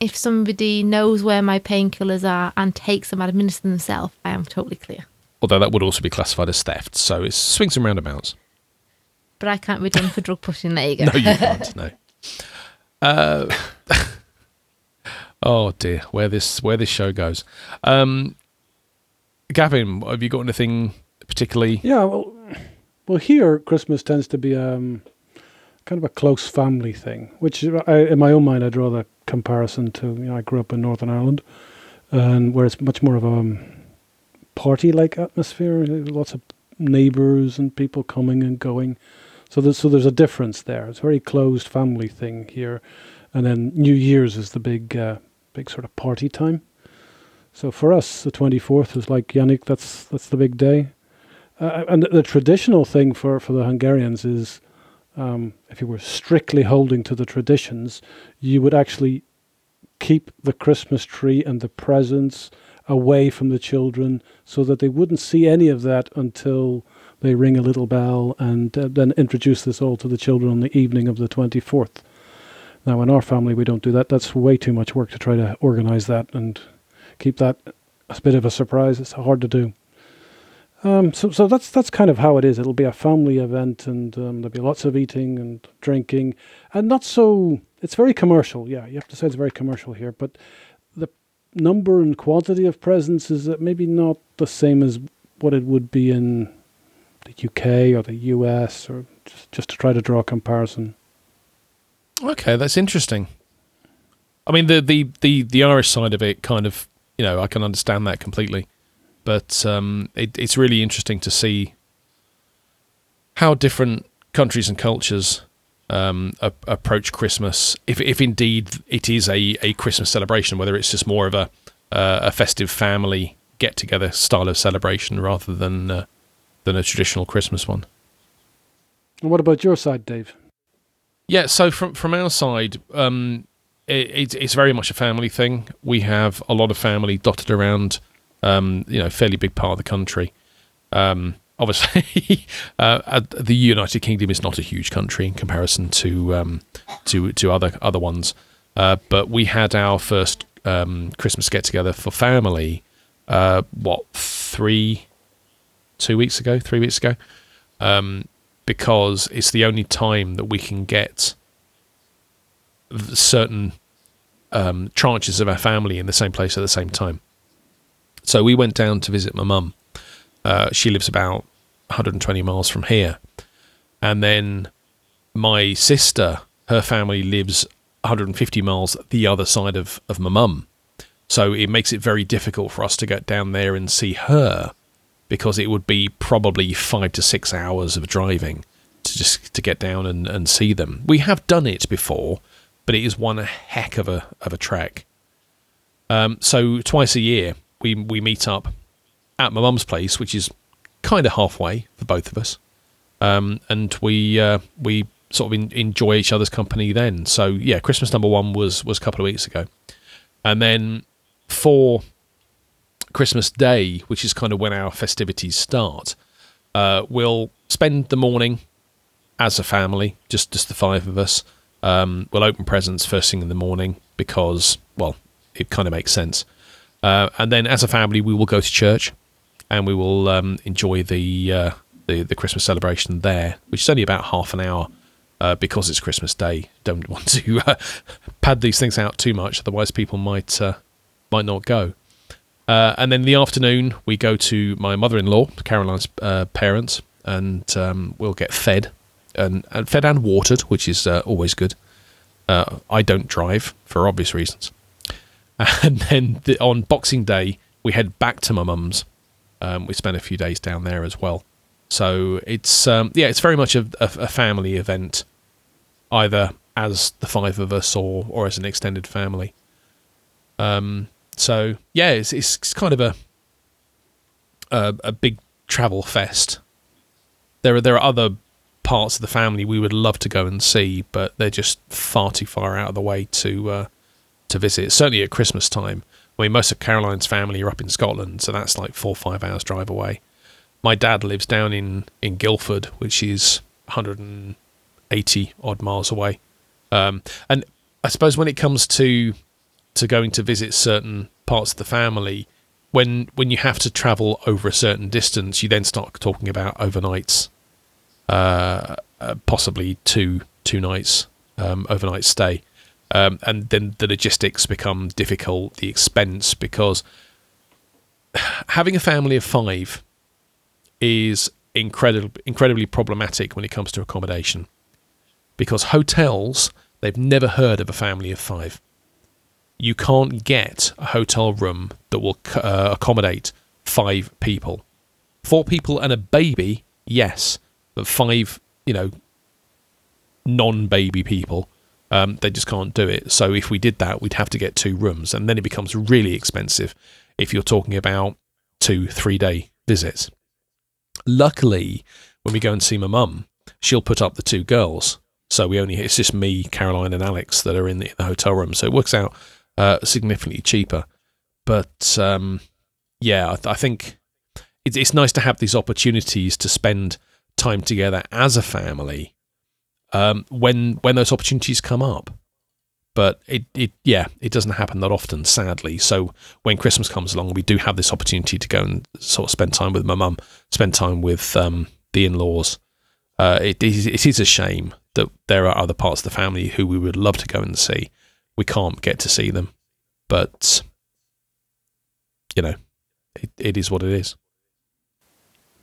if somebody knows where my painkillers are and takes them and administer them themselves, I am totally clear. Although that would also be classified as theft. So it swings and roundabouts. But I can't be done for drug pushing. There you go. No, you can't. No. Uh, oh dear, where this where this show goes. Um, Gavin, have you got anything particularly? Yeah, well, well, here Christmas tends to be um, kind of a close family thing, which I, in my own mind I draw the comparison to. You know, I grew up in Northern Ireland, and where it's much more of a um, party-like atmosphere. Lots of neighbours and people coming and going. So there's so there's a difference there. It's a very closed family thing here, and then New Year's is the big uh, big sort of party time. So for us, the 24th is like Yannick. That's that's the big day. Uh, and the traditional thing for, for the Hungarians is, um, if you were strictly holding to the traditions, you would actually keep the Christmas tree and the presents away from the children so that they wouldn't see any of that until they ring a little bell and uh, then introduce this all to the children on the evening of the 24th. Now, in our family, we don't do that. That's way too much work to try to organize that and keep that a bit of a surprise. It's hard to do. Um, so, so that's that's kind of how it is. It'll be a family event, and um, there'll be lots of eating and drinking, and not so. It's very commercial. Yeah, you have to say it's very commercial here. But the number and quantity of presents is maybe not the same as what it would be in the UK or the US, or just just to try to draw a comparison. Okay, that's interesting. I mean, the the the the Irish side of it, kind of, you know, I can understand that completely, but um, it, it's really interesting to see how different countries and cultures um, a- approach Christmas. If if indeed it is a, a Christmas celebration, whether it's just more of a uh, a festive family get together style of celebration rather than uh, than a traditional Christmas one. And what about your side, Dave? Yeah, so from from our side, um, it, it's it's very much a family thing. We have a lot of family dotted around, um, you know, fairly big part of the country. Um, obviously, uh, uh, the United Kingdom is not a huge country in comparison to um, to to other other ones. Uh, but we had our first um, Christmas get together for family. Uh, what three, two weeks ago, three weeks ago, um, because it's the only time that we can get certain um, tranches of our family in the same place at the same time. So we went down to visit my mum. Uh, she lives about 120 miles from here. And then my sister, her family lives 150 miles the other side of, of my mum. So it makes it very difficult for us to get down there and see her because it would be probably five to six hours of driving to just to get down and, and see them. We have done it before, but it is one heck of a of a trek. Um, so twice a year we we meet up at my mum's place, which is kind of halfway for both of us, um, and we uh, we sort of in, enjoy each other's company then. So yeah, Christmas number one was was a couple of weeks ago, and then for Christmas Day, which is kind of when our festivities start, uh, we'll spend the morning as a family, just just the five of us. Um, we'll open presents first thing in the morning because, well, it kind of makes sense. Uh, and then as a family, we will go to church and we will um, enjoy the, uh, the the Christmas celebration there, which is only about half an hour uh, because it's Christmas Day. Don't want to uh, pad these things out too much, otherwise people might uh, might not go. Uh, and then in the afternoon, we go to my mother-in-law, Caroline's parents, and um, we'll get fed and, and fed and watered, which is always good. I don't drive for obvious reasons. And then the, on Boxing Day, we head back to my mum's. Um, we spend a few days down there as well. So it's um, yeah, it's very much a, a, a, family event, either as the five of us or or as an extended family. Um, so yeah, it's it's kind of a a, a big travel fest. There are there are other parts of the family we would love to go and see, but they're just far too far out of the way to uh, to visit. Certainly at Christmas time. I mean, most of Caroline's family are up in Scotland, so that's like four or five hours drive away. My dad lives down in in Guildford, which is 180 odd miles away. Um, and I suppose when it comes to to going to visit certain parts of the family, when when you have to travel over a certain distance, you then start talking about overnights uh, uh, possibly two two nights um, overnight stay, um, and then the logistics become difficult, the expense because having a family of five is incredibly incredibly problematic when it comes to accommodation because hotels they've never heard of a family of five. You can't get a hotel room that will uh, accommodate five people. Four people and a baby, yes, but five, you know, non-baby people, um, they just can't do it. So if we did that, we'd have to get two rooms, and then it becomes really expensive if you're talking about two, three-day visits. Luckily, when we go and see my mum, she'll put up the two girls. So we only it's just me, Caroline, and Alex that are in the, in the hotel room. So it works out uh, significantly cheaper. But um, yeah, I, th- I think it's, it's nice to have these opportunities to spend time together as a family um, when when those opportunities come up. But it, it yeah, it doesn't happen that often, sadly. So when Christmas comes along, we do have this opportunity to go and sort of spend time with my mum, spend time with um, the in-laws. Uh, it, is, it is a shame that there are other parts of the family who we would love to go and see. We can't get to see them, but you know, it, it is what it is.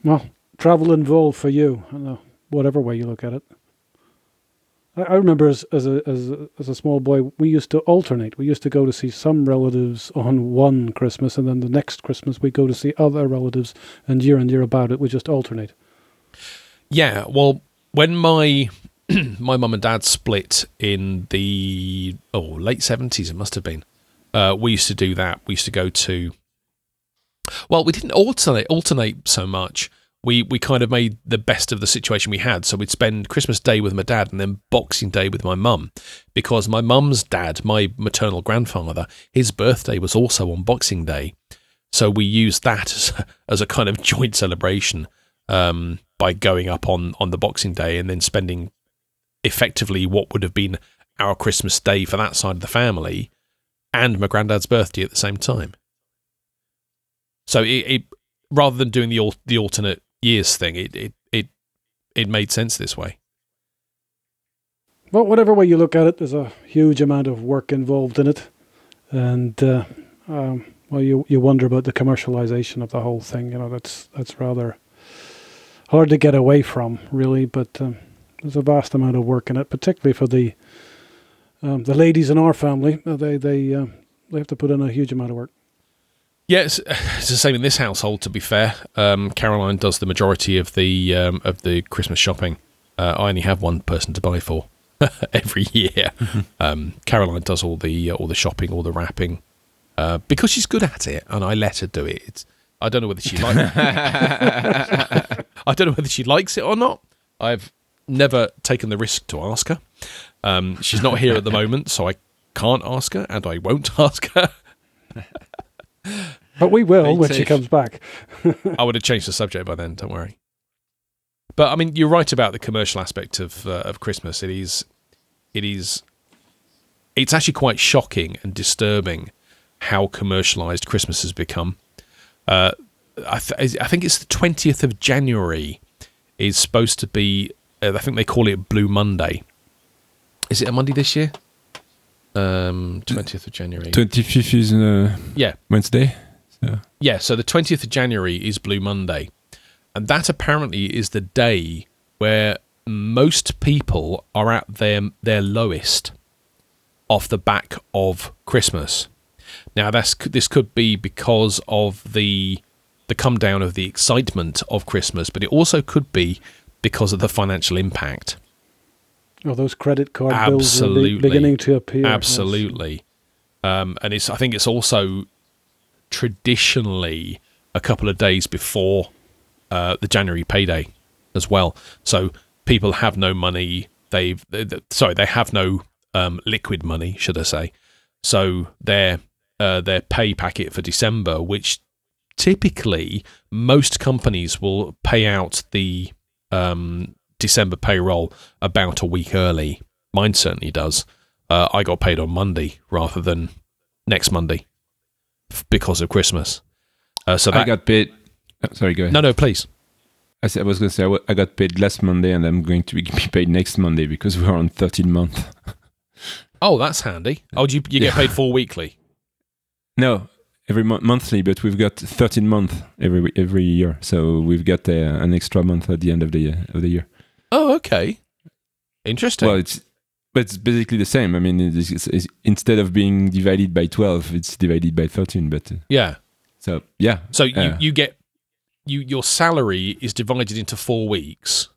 Well, travel involved for you, whatever way you look at it. I, I remember as as a, as a as a small boy, we used to alternate. We used to go to see some relatives on one Christmas, and then the next Christmas we go to see other relatives, and year and year about it, we just alternate. Yeah, well, when my my mum and dad split in the oh late seventies, it must have been. Uh, we used to do that. We used to go to. Well, we didn't alternate alternate so much we we kind of made the best of the situation we had. So we'd spend Christmas Day with my dad and then Boxing Day with my mum, because my mum's dad, my maternal grandfather, his birthday was also on Boxing Day. So we used that as, as a kind of joint celebration um, by going up on on the Boxing Day and then spending effectively what would have been our Christmas Day for that side of the family and my granddad's birthday at the same time. So it, it rather than doing the the alternate years thing, it it it it made sense this way. Well, whatever way you look at it, there's a huge amount of work involved in it, and uh, um, well, you you wonder about the commercialization of the whole thing. You know, that's that's rather hard to get away from, really. But um, there's a vast amount of work in it, particularly for the um, the ladies in our family. Uh, They they uh, they have to put in a huge amount of work. Yeah, it's, it's the same in this household. To be fair, um, Caroline does the majority of the um, of the Christmas shopping. Uh, I only have one person to buy for every year. Um, Caroline does all the uh, all the shopping, all the wrapping, uh, because she's good at it, and I let her do it. It's, I don't know whether she likes. I don't know whether she likes it or not. I've never taken the risk to ask her. Um, she's not here at the moment, so I can't ask her, and I won't ask her. But we will when she comes back. I would have changed the subject by then. Don't worry. But I mean, you're right about the commercial aspect of uh, of Christmas. It is, it is, it's actually quite shocking and disturbing how commercialized Christmas has become. Uh, I, th- I think it's the twentieth of January is supposed to be. Uh, I think they call it Blue Monday. Is it a Monday this year? Um, twentieth of January. 25th is uh, yeah, Wednesday. So. yeah, so the 20th of January is Blue Monday. And that apparently is the day where most people are at their their lowest off the back of Christmas. Now that's this could be because of the the come down of the excitement of Christmas, but it also could be because of the financial impact. Oh, those credit card bills are be- Absolutely. beginning to appear. yes. Absolutely. Um, and it's I think it's also traditionally a couple of days before uh, the January payday as well. So people have no money. They've they, sorry, they have no um, liquid money, should I say? So their uh, their pay packet for December, which typically most companies will pay out the um, December payroll about a week early. Mine certainly does. Uh, I got paid on Monday rather than next Monday because of Christmas. Uh, so I got paid. oh, sorry, go ahead. no, no, please. I, said, I was going to say I got paid last Monday, and I'm going to be paid next Monday because we're on 13 month. Oh, that's handy. Oh, do you you get Yeah. paid four weekly? No, every mo- monthly, but we've got 13 month every every year, so we've got uh, an extra month at the end of the of the year. Oh, okay. Interesting. Well, it's but it's basically the same. I mean, it's, it's, it's, instead of being divided by 12, it's divided by 13. But uh, yeah. so yeah, So you, Uh, you get you your salary is divided into four weeks.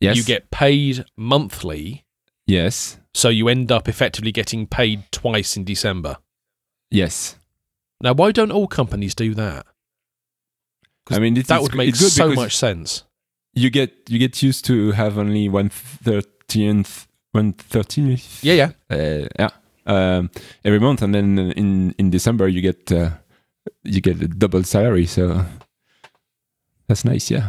yes, You get paid monthly, yes, so you end up effectively getting paid twice in December. yes. Now, why don't all companies do that? I mean, it's, that would make so much sense. You get you get used to have only one thirteenth, one thirteenth. Yeah, yeah. uh, yeah, um, every month, and then in in December you get uh, you get a double salary. So that's nice. Yeah,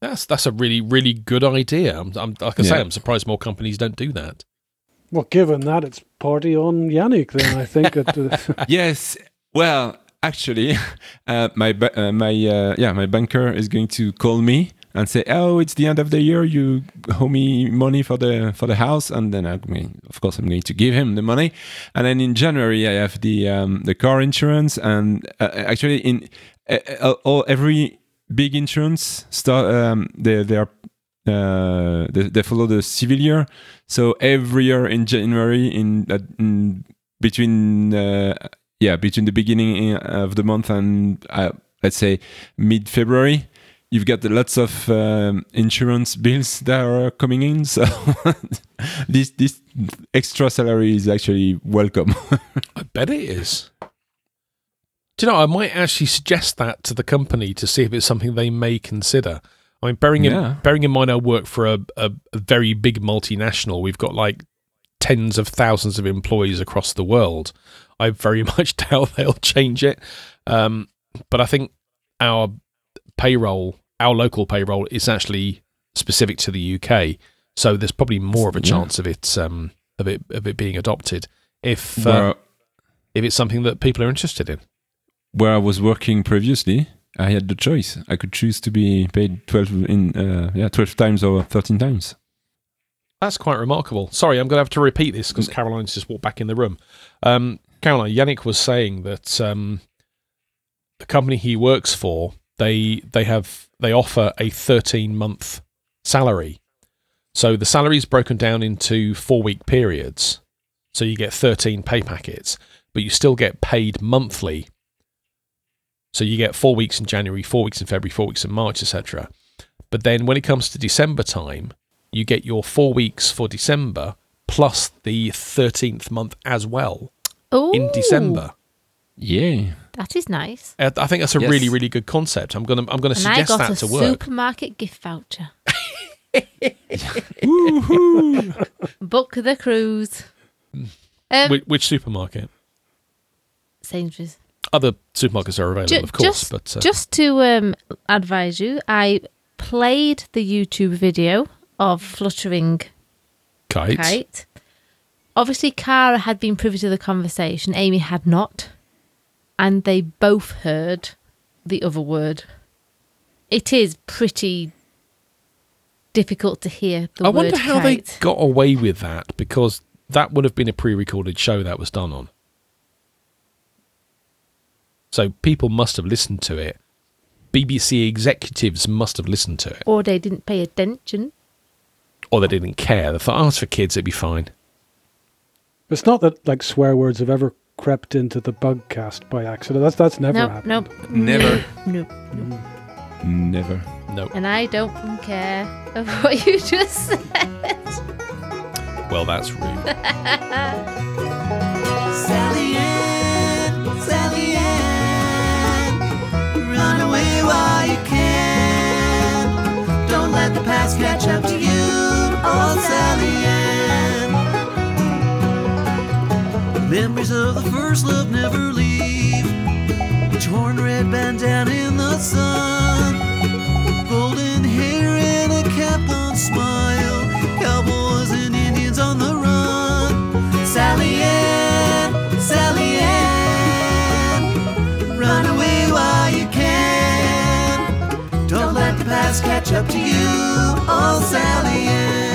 That's that's a really really good idea. I'm, I'm like I say, Yeah. I'm surprised more companies don't do that. Well, given that, it's party on Yannick then, I think. At the, yes. Well, actually, uh, my uh, my uh, yeah my banker is going to call me and say, "Oh, it's the end of the year. You owe me money for the for the house." And then I mean, of course, I'm going to give him the money. And then in January, I have the um, the car insurance, and uh, actually in uh, uh, all every big insurance start um, they they are. Uh, they, they follow the civil year, so every year in January, in, uh, in between uh, yeah between the beginning of the month and let's say mid February, you've got lots of um, insurance bills that are coming in. So this this extra salary is actually welcome. I bet it is. Do you know? I might actually suggest that to the company to see if it's something they may consider. I mean, bearing in Yeah. bearing in mind, I work for a, a, a very big multinational. We've got like tens of thousands of employees across the world. I very much doubt they'll change it. Um, but I think our payroll, our local payroll, is actually specific to the UK. So there's probably more of a Yeah. chance of it um, of it of it being adopted if uh, if it's something that people are interested in. where I was working previously, I had the choice. I could choose to be paid twelve in uh, yeah twelve times or thirteen times. That's quite remarkable. Sorry, I'm going to have to repeat this because Caroline's just walked back in the room. Um, Caroline, Yannick was saying that um, the company he works for they they have they offer a 13 month salary. So the salary is broken down into four week periods. So you get 13 pay packets, but you still get paid monthly. So you get four weeks in January, four weeks in February, four weeks in March, etc. But then when it comes to December time, you get your four weeks for December plus the 13th month as well in December. Yeah, That is nice. Uh, I think that's a Yes. really, really good concept. I'm gonna, I'm gonna And I suggest got that a to work. supermarket gift voucher. Book the cruise. Um, Which, which supermarket? Sainsbury's. Other supermarkets are available, Ju- of course, just, but uh, just to um, advise you, I played the YouTube video of fluttering kite. kite. Obviously, Cara had been privy to the conversation. Amy had not, and they both heard the other word. It is pretty difficult to hear the I word wonder how they got away with that because that would have been a pre-recorded show that was done on. So people must have listened to it. BBC executives must have listened to it, or they didn't pay attention. or they didn't care. They thought, "Oh, it's for kids; it'd be fine." It's not that like swear words have ever crept into the bug cast by accident. That's that's never Nope, happened. nope, Never. nope. Mm. never. Nope. And I don't care of what you just said. Well, that's rude. Sally Ann, Sally Ann, run away while you can. Don't let the past catch up to you, oh Sally Ann. Memories of the first love never leave. Torn red bandana in the sun, golden hair and a cap on smile. Cowboys and Indians on the run. Sally Ann, Sally Ann, run away while you can. Don't let the past catch up to you, oh Sally Ann.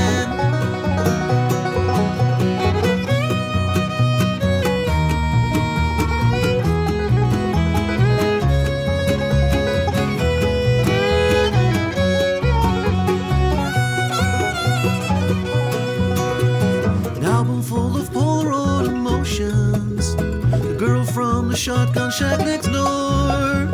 Shotgun shack next door.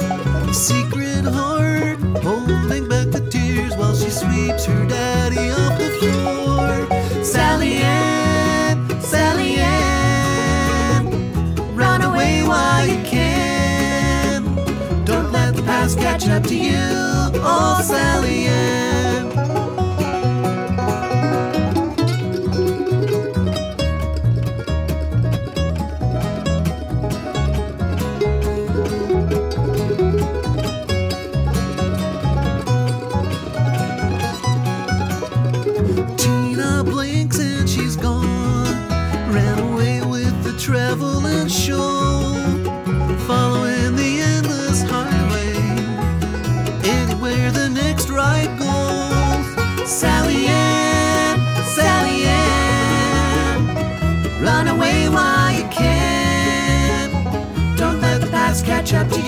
Secret heart holding back the tears while she sweeps her daddy off the floor. Sally Ann, Sally Ann, run away while you can. Don't let the past catch up to you, oh Sally Ann.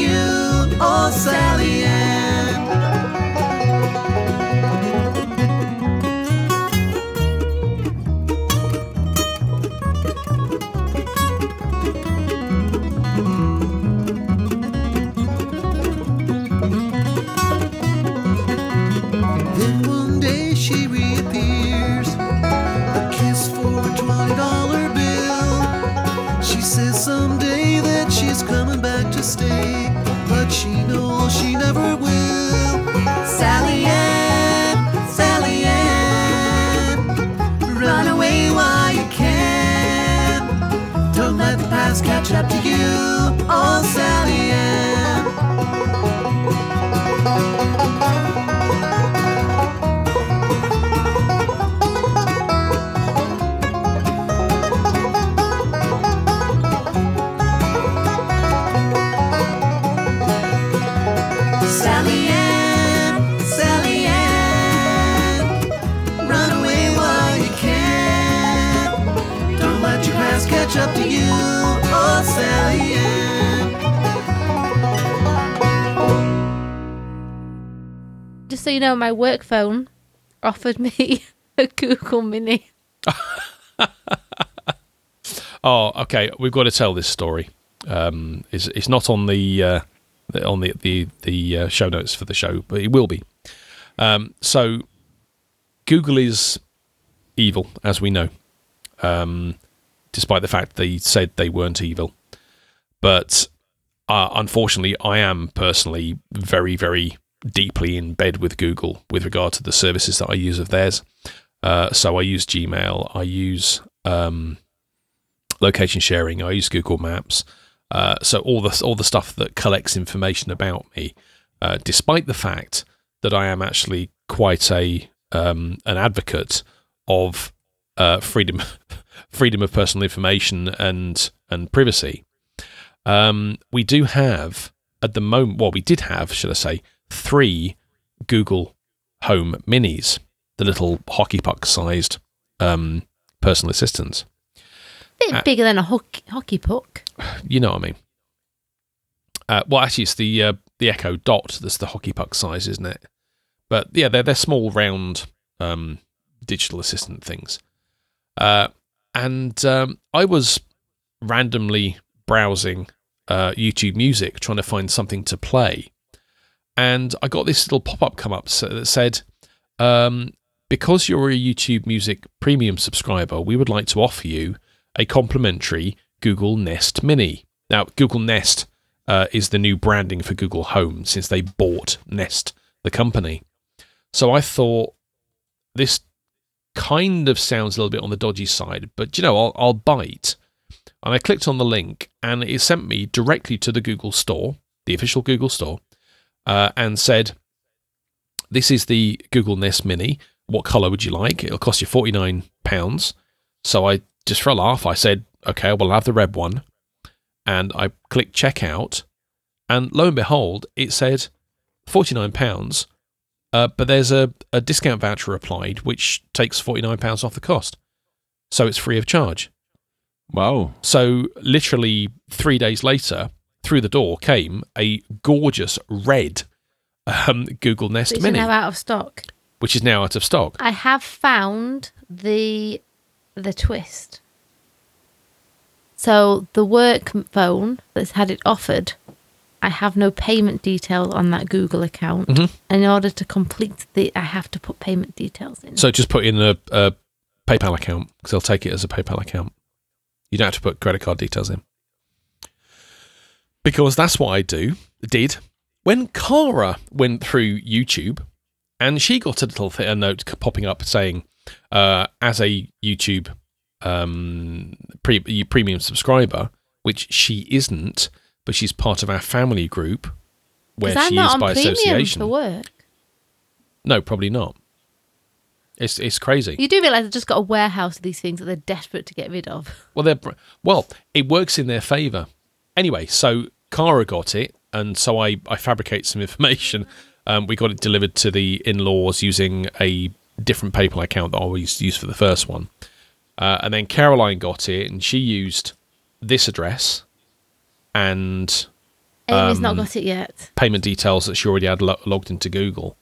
You. Oh, Sally you know, my work phone offered me a Google Mini. Oh, okay. We've got to tell this story. Um, it's, it's not on the, uh, on the the the uh, show notes for the show, but it will be. Um, so, Google is evil, as we know, um, despite the fact they said they weren't evil. But uh, unfortunately, I am personally very, very deeply in bed with Google with regard to the services that I use of theirs. Uh, so I use Gmail, I use um, location sharing, I use Google Maps. Uh, so all the all the stuff that collects information about me, uh, despite the fact that I am actually quite a um, an advocate of uh, freedom freedom of personal information and and privacy. Um, we do have at the moment, well, we did have, should I say, three Google Home Minis, the little hockey puck sized um, personal assistants. bit Uh, bigger than a hockey, hockey puck. You know what I mean? Uh, well, actually, it's the uh, the Echo Dot that's the hockey puck size, isn't it? But yeah, they're they're small, round um, digital assistant things. Uh, and um, I was randomly browsing uh, YouTube Music, trying to find something to play, and I got this little pop up come up that said, um, "Because you're a YouTube Music Premium subscriber, we would like to offer you a complimentary Google Nest Mini." Now, Google Nest uh, is the new branding for Google Home since they bought Nest, the company. So I thought this kind of sounds a little bit on the dodgy side, but you know, I'll, I'll bite. And I clicked on the link, and it sent me directly to the Google Store, the official Google Store, uh, and said, "This is the Google Nest Mini. What color would you like? It'll cost you forty nine pounds." So I just for a laugh, I said, "Okay, well, I'll have the red one." And I clicked checkout, and lo and behold, it said forty nine pounds. Uh, but there's a, a discount voucher applied, which takes £49 off the cost. So it's free of charge. Wow. So, literally three days later, through the door came a gorgeous red um, Google Nest Which is Mini, now out of stock. which is now out of stock. I have found the the twist. So the work phone that's had it offered, I have no payment details on that Google account. Mhm. In order to complete the, I have to put payment details in. So, just put in a, a PayPal account because they'll take it as a PayPal account. You don't have to put credit card details in. Because that's what I do, did when Cara went through YouTube and she got a little th- a note popping up saying, uh, as a YouTube um, pre- premium subscriber, which she isn't, but she's part of our family group where she is by premium association. for work. No, probably not. It's it's crazy. You do realise they've just got a warehouse of these things that they're desperate to get rid of. Well, they're well, it works in their favour. Anyway, so Cara got it, and so I I fabricate some information. Um, we got it delivered to the in-laws using a different PayPal account that I always used for the first one, uh, and then Caroline got it, and she used this address and Amy's not Um, got it yet. payment details that she already had lo- logged into Google.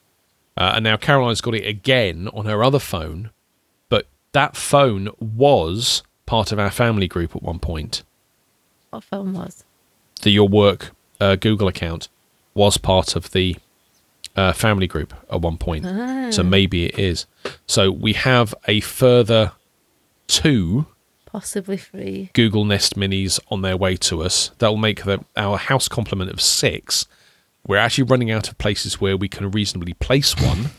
Uh, and now Caroline's got it again on her other phone, but that phone was part of our family group at one point. What phone was? The Your Work uh, Google account was part of the uh, family group at one point. So maybe it is. So we have a further two Possibly three, Google Nest Minis on their way to us. That will make the, our house complement of six. We're actually running out of places where we can reasonably place one.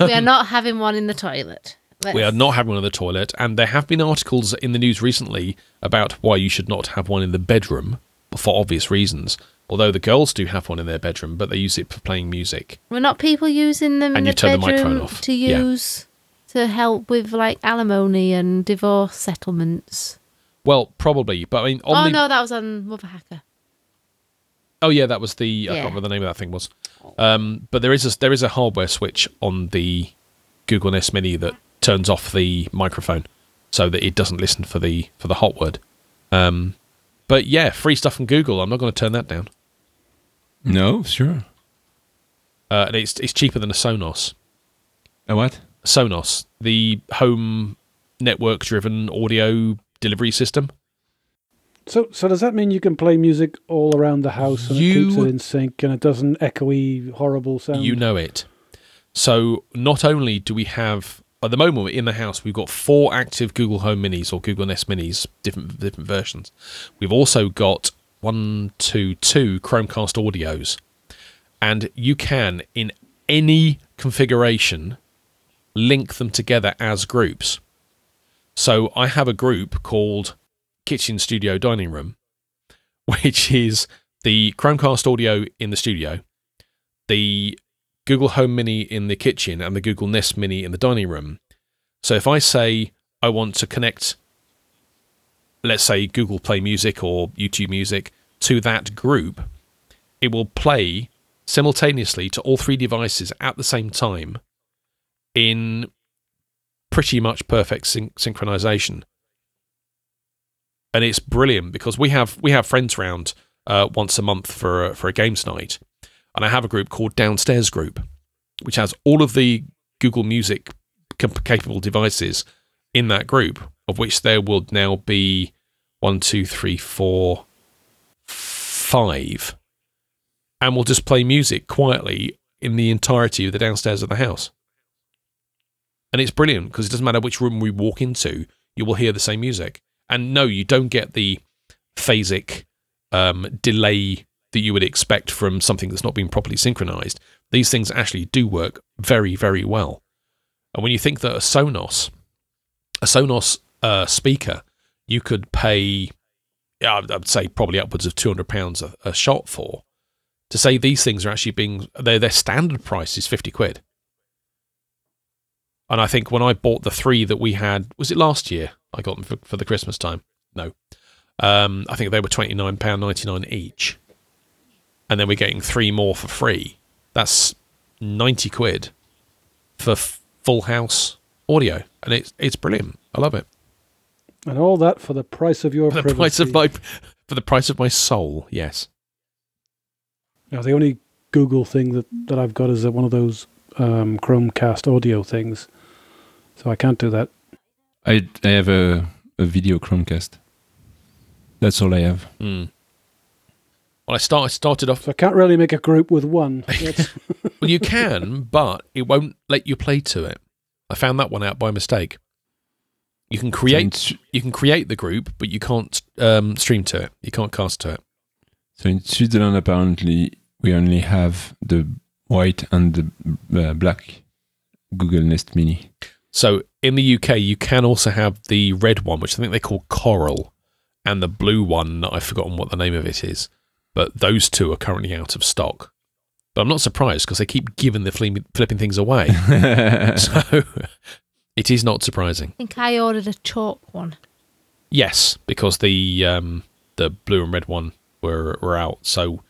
we are not having one in the toilet. Let's- We are not having one in the toilet, and there have been articles in the news recently about why you should not have one in the bedroom for obvious reasons. Although the girls do have one in their bedroom, but they use it for playing music. We're not people using them And in you the turn the bedroom microphone off. to Yeah. use to help with like alimony and divorce settlements. Well, probably, but I mean, on oh the no, that was on Mother Hacker. Oh yeah, that was the I Yeah. can't remember the name of that thing was. Um, but there is a there is a hardware switch on the Google Nest Mini that turns off the microphone so that it doesn't listen for the for the hot word. Um, but yeah, free stuff from Google. I'm not going to turn that down. No, sure. Uh, and it's it's cheaper than a Sonos. A what? Sonos, the home network driven audio delivery system. So, so does that mean you can play music all around the house and it keeps it in sync and it doesn't echoey, horrible sound? You know it. So not only do we have at the moment we're in the house we've got four active Google Home Minis or Google Nest Minis, different different versions. We've also got one, two, two Chromecast audios, and you can in any configuration link them together as groups. So I have a group called Kitchen Studio Dining Room, which is the Chromecast audio in the studio, the Google Home Mini in the kitchen, and the Google Nest Mini in the dining room. So if I say I want to connect, let's say Google Play Music or YouTube Music to that group, it will play simultaneously to all three devices at the same time in pretty much perfect syn- synchronization. And it's brilliant because we have we have friends round uh, once a month for a, for a games night, and I have a group called Downstairs Group, which has all of the Google Music cap- capable devices in that group, of which there will now be one, two, three, four, five, and we'll just play music quietly in the entirety of the downstairs of the house. And it's brilliant because it doesn't matter which room we walk into, you will hear the same music. And no, you don't get the phasic um, delay that you would expect from something that's not been properly synchronized. These things actually do work very, very well. And when you think that a Sonos, a Sonos uh, speaker, you could pay, I'd I'd say probably upwards of two hundred pounds a, a shot for. To say these things are actually being their their standard price is fifty quid. And I think when I bought the three that we had, was it last year? I got them for, for the Christmas time. No, um, I think they were twenty nine pound ninety nine each, and then we're getting three more for free. That's ninety quid for f- full house audio, and it's it's brilliant. I love it. And all that for the price of your For the privacy. price of my for the price of my soul. Yes. Now, the only Google thing that, that I've got is uh, one of those um, Chromecast audio things. So I can't do that. I I have a, a video Chromecast. That's all I have. Mm. Well, I start I started off. So I can't really make a group with one. Well, you can, but it won't let you play to it. I found that one out by mistake. You can create So in, you can create the group, but you can't um, stream to it. You can't cast to it. so in Switzerland, apparently, we only have the white and the uh, black Google Nest Mini. So in the UK, you can also have the red one, which I think they call Coral, and the blue one. I've forgotten what the name of it is, but those two are currently out of stock. But I'm not surprised because they keep giving the flim- flipping things away. so it is not surprising. I think I ordered a chalk one. Yes, because the um, the blue and red one were were out. So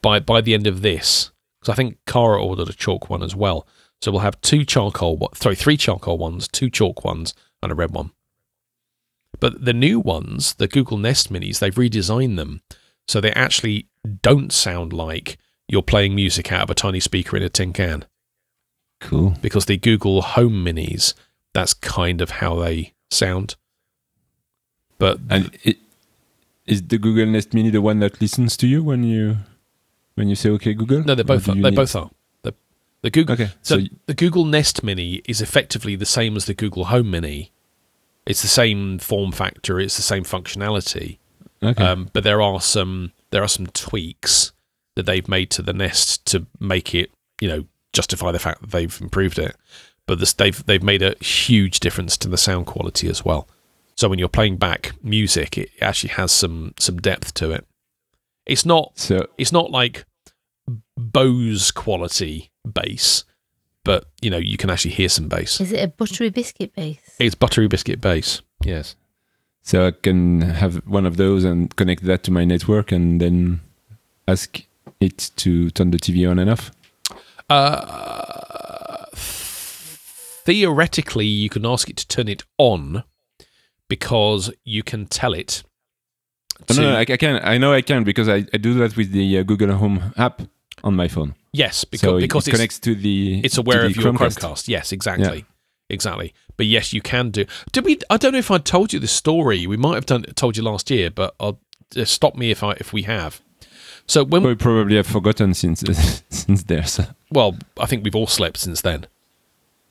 by by the end of this, because I think Cara ordered a chalk one as well. So we'll have two charcoal, wa- sorry, three charcoal ones, two chalk ones, and a red one. But the new ones, the Google Nest Minis, they've redesigned them so they actually don't sound like you're playing music out of a tiny speaker in a tin can. Cool. Because the Google Home Minis, that's kind of how they sound. But And it, is the Google Nest Mini the one that listens to you when you when you say "Okay, Google"? No, they both are. They need- both are. The, the Google. Okay, So, so, the Google Nest Mini is effectively the same as the Google Home Mini. It's the same form factor. It's the same functionality. Okay. Um, but there are some there are some tweaks that they've made to the Nest to make it, you know, justify the fact that they've improved it. But this, they've they've made a huge difference to the sound quality as well. So when you're playing back music, it actually has some some depth to it. It's not so it's not like Bose quality bass, but you know you can actually hear some bass. Is it a buttery biscuit base? It's buttery biscuit bass. Yes. So I can have one of those and connect that to my network and then ask it to turn the TV on and off? Uh, theoretically, you can ask it to turn it on because you can tell it. Oh, to- no, no, I, I can. I know I can because I, I do that with the uh, Google Home app on my phone. yes, because so it- because it connects to the. it's aware to of the your Chromecast. Chromecast. Yes, exactly, exactly. But yes, you can do. Did we? I don't know if I told you the story. We might have done told you last year, but I'll uh, stop me if I if we have. So when We probably have forgotten since since there. So well, I think we've all slept since then.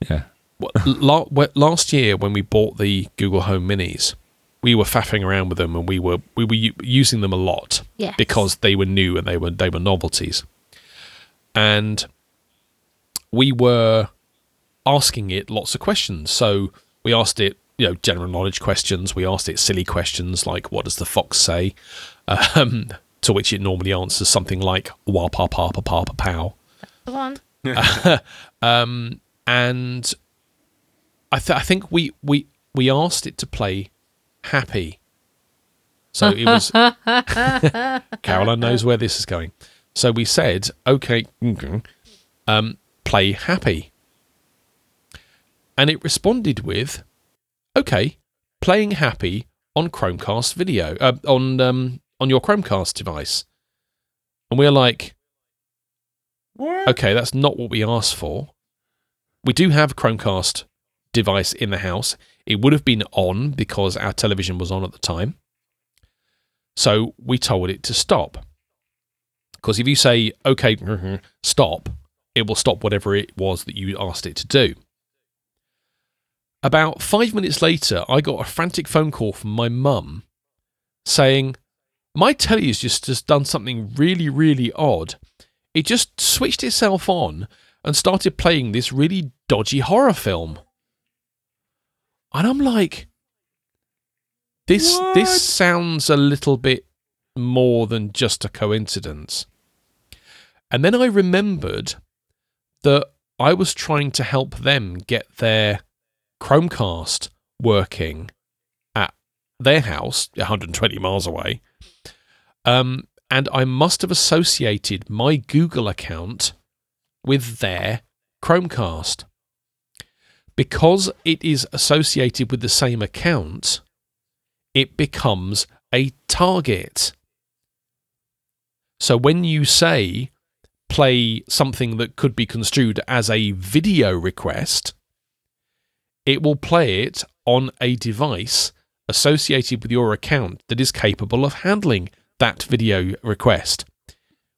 yeah. Well, la- we- last year when we bought the Google Home Minis, we were faffing around with them and we were we were using them a lot Yes. because they were new and they were they were novelties. And we were asking it lots of questions. So we asked it, you know, general knowledge questions. We asked it silly questions like, "What does the fox say?" Um, to which it normally answers something like "Wah pa pa pa pa pa pow." Um, and I, th- I think we, we we asked it to play happy. So it was Caroline knows where this is going. So we said, okay, um, play happy, and it responded with, okay, playing happy on Chromecast video uh, on um, on your Chromecast device, and we're like, what? okay, that's not what we asked for. We do have Chromecast device in the house. It would have been on because our television was on at the time. So we told it to stop. Because if you say, okay, stop, it will stop whatever it was that you asked it to do. About five minutes later, I got a frantic phone call from my mum saying, My telly has just, just done something really, really odd. It just switched itself on and started playing this really dodgy horror film. And I'm like, this this sounds a little bit more than just a coincidence. And then I remembered that I was trying to help them get their Chromecast working at their house, 120 miles away. Um, and I must have associated my Google account with their Chromecast. Because it is associated with the same account, it becomes a target. So when you say play something that could be construed as a video request, it will play it on a device associated with your account that is capable of handling that video request,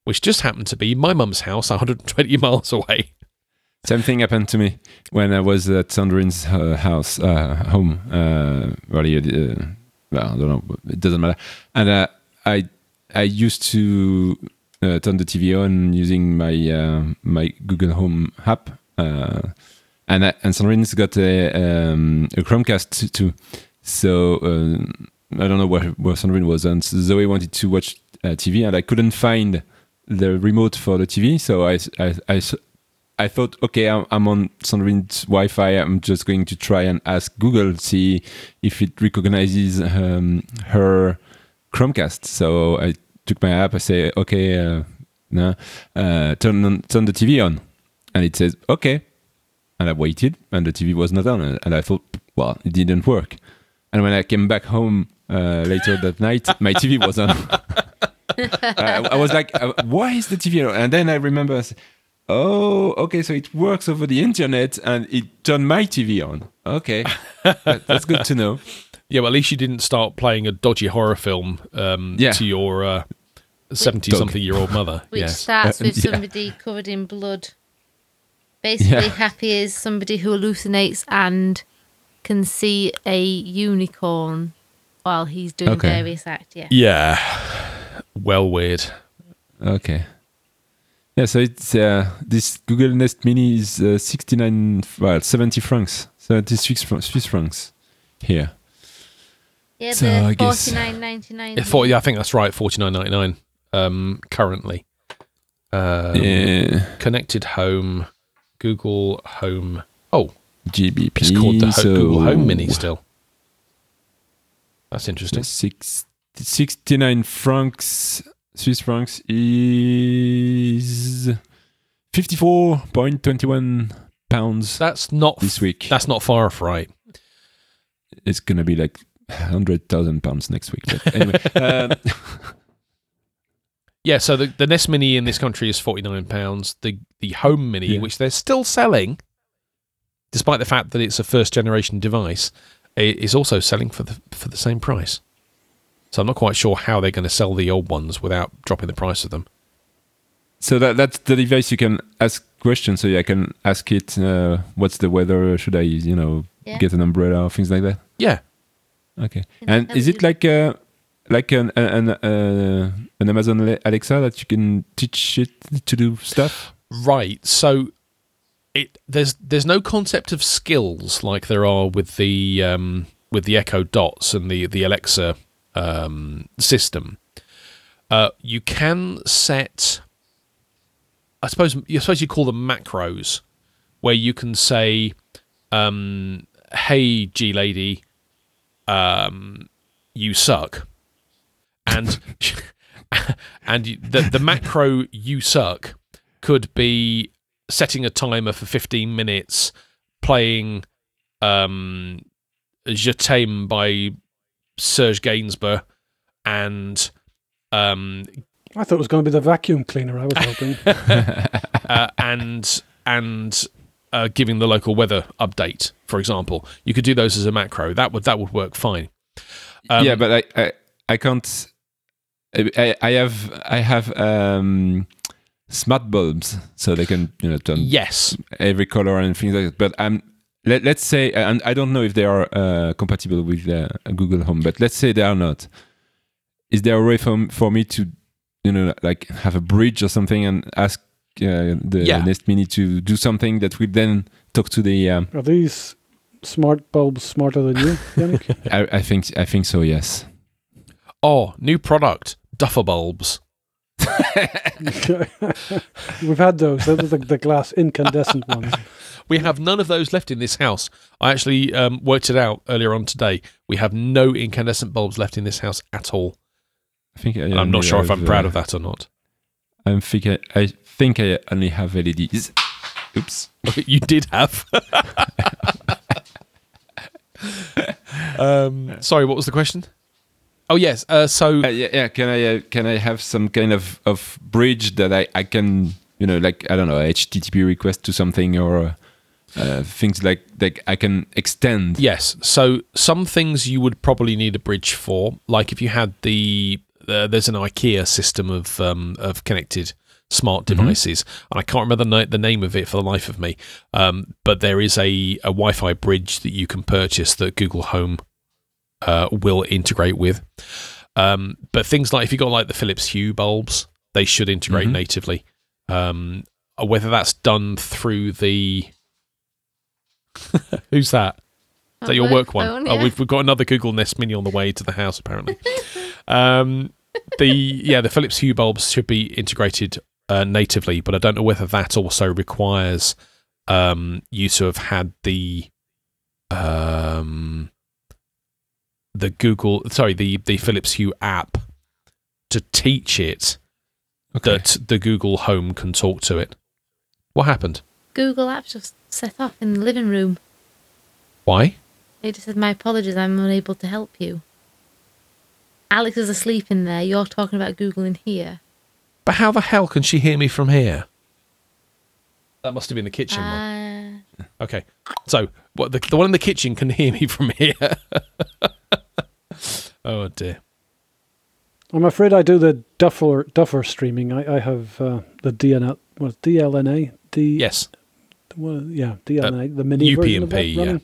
which just happened to be my mum's house 120 miles away. Same thing happened to me when I was at Sandrine's uh, house, uh, home. Uh, uh, well, I don't know. It doesn't matter. And uh, I, I used to uh, turn the TV on using my uh, my Google Home app, uh, and I, and Sandrine's got a um, a Chromecast too. So uh, I don't know where where Sandrine was, and Zoe wanted to watch uh, TV, and I couldn't find the remote for the TV, so I I I thought, okay, I'm, I'm on Sandrine's Wi-Fi. I'm just going to try and ask Google see if it recognizes um, her Chromecast. So I took my app. I say, okay, uh, no, uh, turn on, turn the TV on, and it says okay. And I waited, and the TV was not on. And I thought, well, it didn't work. And when I came back home uh, later that night, my TV was on. I, I was like, uh, why is the TV on? And then I remember, I said, oh, okay, so it works over the internet and it turned my TV on. Okay, That- that's good to know. Yeah, well, at least you didn't start playing a dodgy horror film um, Yeah. to your seventy-something-year-old mother. Which yeah, starts Uh, with yeah. somebody covered in blood. Basically, Yeah. happy is somebody who hallucinates and can see a unicorn while he's doing Okay. various acts. Yeah. yeah. Well, weird. Okay. Yeah, so it's uh, this Google Nest Mini is uh, 69, well, 70 francs, 76 fr- Swiss francs here. Yeah, So I guess- forty nine ninety nine. Yeah, for, yeah, I think that's right. Forty-nine ninety-nine um, currently. Um, yeah, Connected Home, Google Home. Oh, GBP. it's called the so Google Home Mini still. That's interesting. Six, 69 francs, Swiss francs is fifty-four point twenty-one pounds That's not this week. That's not far off right. it's gonna be like hundred thousand pounds next week. But anyway, um, Yeah, so the, the Nest Mini in this country is forty nine pounds. The the Home Mini, Yeah. which they're still selling, despite the fact that it's a first generation device, i- is also selling for the for the same price. So I'm not quite sure how they're going to sell the old ones without dropping the price of them. so that that's the device you can ask questions. So I can ask it, uh, "What's the weather? Should I, you know, Yeah. get an umbrella or things like that?" Yeah, Okay. And is it like uh, like an an uh, an Amazon Alexa that you can teach it to do stuff? right. So it there's there's no concept of skills like there are with the um, with the Echo Dots and the the Alexa um, system. Uh, you can set, I suppose, you suppose you call them macros, where you can say, um, "Hey, G lady, um, you suck," and and the the macro "you suck" could be setting a timer for 15 minutes, playing um, Je t'aime by Serge Gainsbourg, and um, I thought it was going to be the vacuum cleaner. I was hoping. uh, and and uh, giving the local weather update, for example. You could do those as a macro. That would that would work fine. Um, yeah, but I, I I can't. I, I have I have um, smart bulbs, so they can you know turn yes, every color and things like that. But I'm let, let's say, and I don't know if they are uh, compatible with uh, Google Home, but let's say they are not. Is there a way for, for me to, you know, like have a bridge or something and ask uh, the Yeah. Nest Mini to do something that will then talk to the? Um, Are these smart bulbs smarter than you, Yannick? I, I think I think so. Yes. Oh, new product, Duffer bulbs. We've had those. Those are the, the glass incandescent ones. We have none of those left in this house. I actually um, worked it out earlier on today. We have no incandescent bulbs left in this house at all. I think I And I'm not sure if I'm proud uh, of that or not. I think I, I think I only have LEDs. Oops. you did have. um, sorry, what was the question? Oh yes. Uh, so Uh, yeah, yeah. Can I uh, can I have some kind of of bridge that I I can you know like I don't know HTTP request to something or uh, uh, things like like I can extend. yes. So some things you would probably need a bridge for, like if you had the uh, there's an IKEA system of um, of connected smart devices, and I can't remember the, na- the name of it for the life of me. Um, but there is a, a Wi-Fi bridge that you can purchase that Google Home uh, will integrate with. Um, but things like if you've got like the Philips Hue bulbs, they should integrate Mhm. natively. Um, whether that's done through the who's that? Is that your work one? phone, Oh, we've, we've got another Google Nest Mini on the way to the house, apparently. um, the yeah, the Philips Hue bulbs should be integrated uh, natively, but I don't know whether that also requires um, you to have had the um, the Google, sorry, the the Philips Hue app to teach it Okay. that the Google Home can talk to it. What happened? Google Apps just set off in the living room. Why? It just said, My apologies, I'm unable to help you. Alex is asleep in there. You're talking about Google in here. But how the hell can she hear me from here? That must have been the kitchen one. Uh, Okay, so what the the one in the kitchen can hear me from here. oh dear. I'm afraid I do the Duffer Duffer streaming. I, I have uh, the DNL, what DLNA, D Yes. well, yeah, DLNA, the mini version of that UPnP, yeah.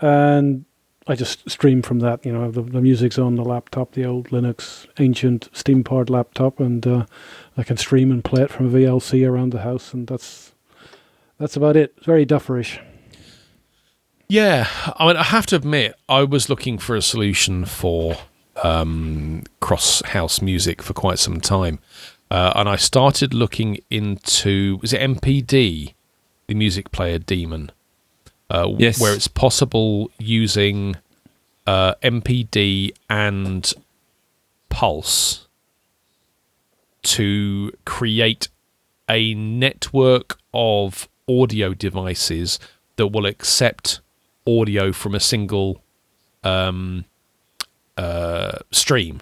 And I just stream from that. You know, the, the music's on the laptop, the old Linux ancient steam powered laptop, and uh, I can stream and play it from a VLC around the house, and that's that's about it. It's very Dufferish. Yeah, I mean, I have to admit, I was looking for a solution for um, cross-house music for quite some time, uh, and I started looking into was it MPD, the music player Daemon, uh, Yes. where it's possible using uh, MPD and Pulse to create a network of audio devices that will accept audio from a single um, uh, stream.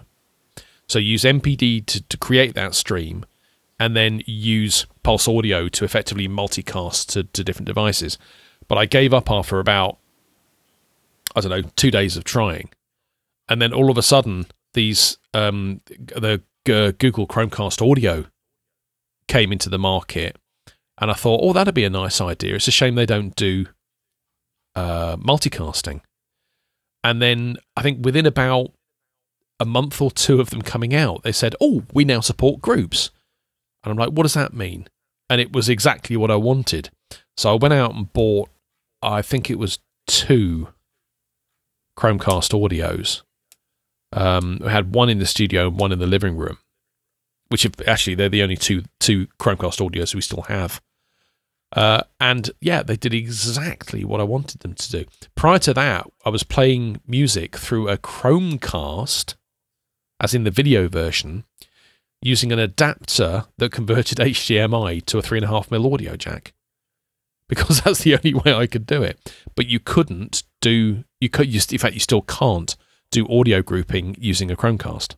So use MPD to, to create that stream and then use Pulse Audio to effectively multicast to, to different devices. But I gave up after about, I don't know, two days of trying. And then all of a sudden, these um, the uh, Google Chromecast Audio came into the market, and I thought, oh, that'd be a nice idea. It's a shame they don't do uh, multicasting. And then I think within about a month or two of them coming out, they said, oh, we now support groups. And I'm like, what does that mean? And it was exactly what I wanted. So I went out and bought, I think it was two Chromecast audios. Um, I had one in the studio and one in the living room, which have, actually they're the only two two Chromecast audios we still have. Uh, and yeah, they did exactly what I wanted them to do. Prior to that, I was playing music through a Chromecast, as in the video version, using an adapter that converted HDMI to a three and a half mil audio jack, because that's the only way I could do it. But you couldn't do you could you, in fact you still can't do audio grouping using a Chromecast.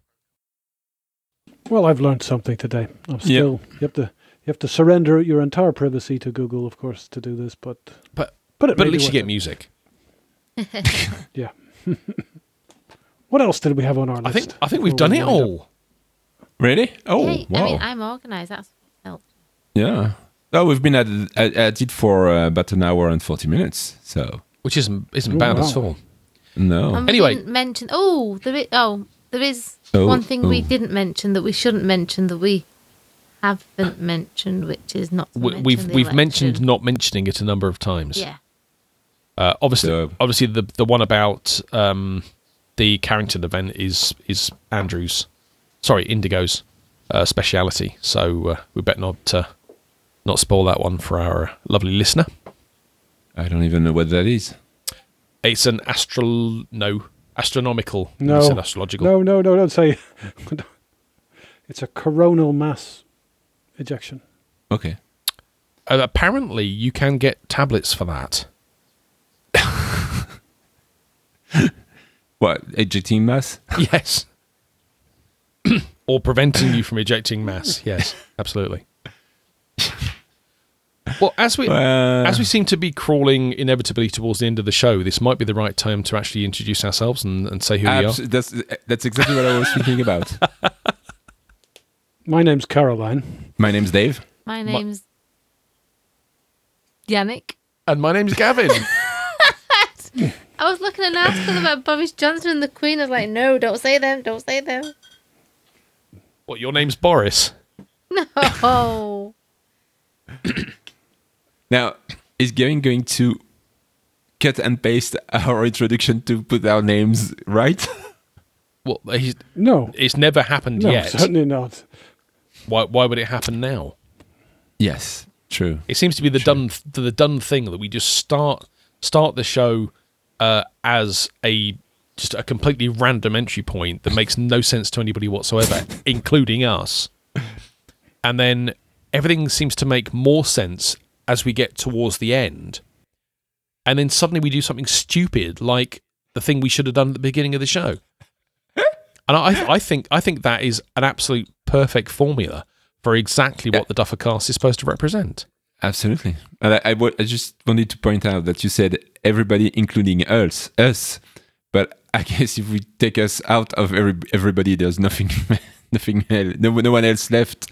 Well, I've learned something today. I'm still yep. have to you have to surrender your entire privacy to Google, of course, to do this. But But but, it but at least you get it. music. Yeah. what else did we have on our list? I think I think we've done we it wind up? all. Really? Oh, Hey, wow. I mean, I'm organised. That's help. yeah. Oh, we've been at, at, at it for uh, about an hour and 40 minutes. So, Which isn't isn't Oh, bad at all. no. And Anyway. mention. Oh, there is. Oh, there is Oh, one thing we oh. didn't mention that we shouldn't mention that we haven't mentioned, which is not. To We, mention we've the we've mentioned not mentioning it a number of times. Yeah. Uh, obviously, So- obviously the the one about um, the Carrington event is is Andrew's, sorry, Indigo's uh, speciality. So uh, we better not uh, not spoil that one for our lovely listener. I don't even know what that is. It's an astral no astronomical. No. astrological. No, no, no, don't say. it's a coronal mass ejection. Okay. Uh, apparently, you can get tablets for that. What? Ejecting mass? Yes. or preventing you from ejecting mass. Yes, absolutely. Well, as we Uh, as we seem to be crawling inevitably towards the end of the show, this might be the right time to actually introduce ourselves and, and say who we are. that's, that's exactly what I was thinking about. My name's Caroline. My name's Dave. My name's Yannick. And my name's Gavin. I was looking at an article about Boris Johnson and the Queen. I was like, no, don't say them. Don't say them. what? Your name's Boris. No. Now, is Gavin going to cut and paste our introduction to put our names right? Well, he's, No, it's never happened no, yet. certainly not. Why? Why would it happen now? yes, true. It seems to be the done the done thing that we just start start the show uh, as a just a completely random entry point that makes no sense to anybody whatsoever, including us. And then everything seems to make more sense as we get towards the end. And then suddenly we do something stupid like the thing we should have done at the beginning of the show. And I, I think I think that is an absolute perfect formula for exactly what the Duffer cast is supposed to represent. Absolutely. And I, I, wa- I just wanted to point out that you said everybody, including us, us. But I guess if we take us out of every, everybody, there's nothing, nothing, else, no, no one else left.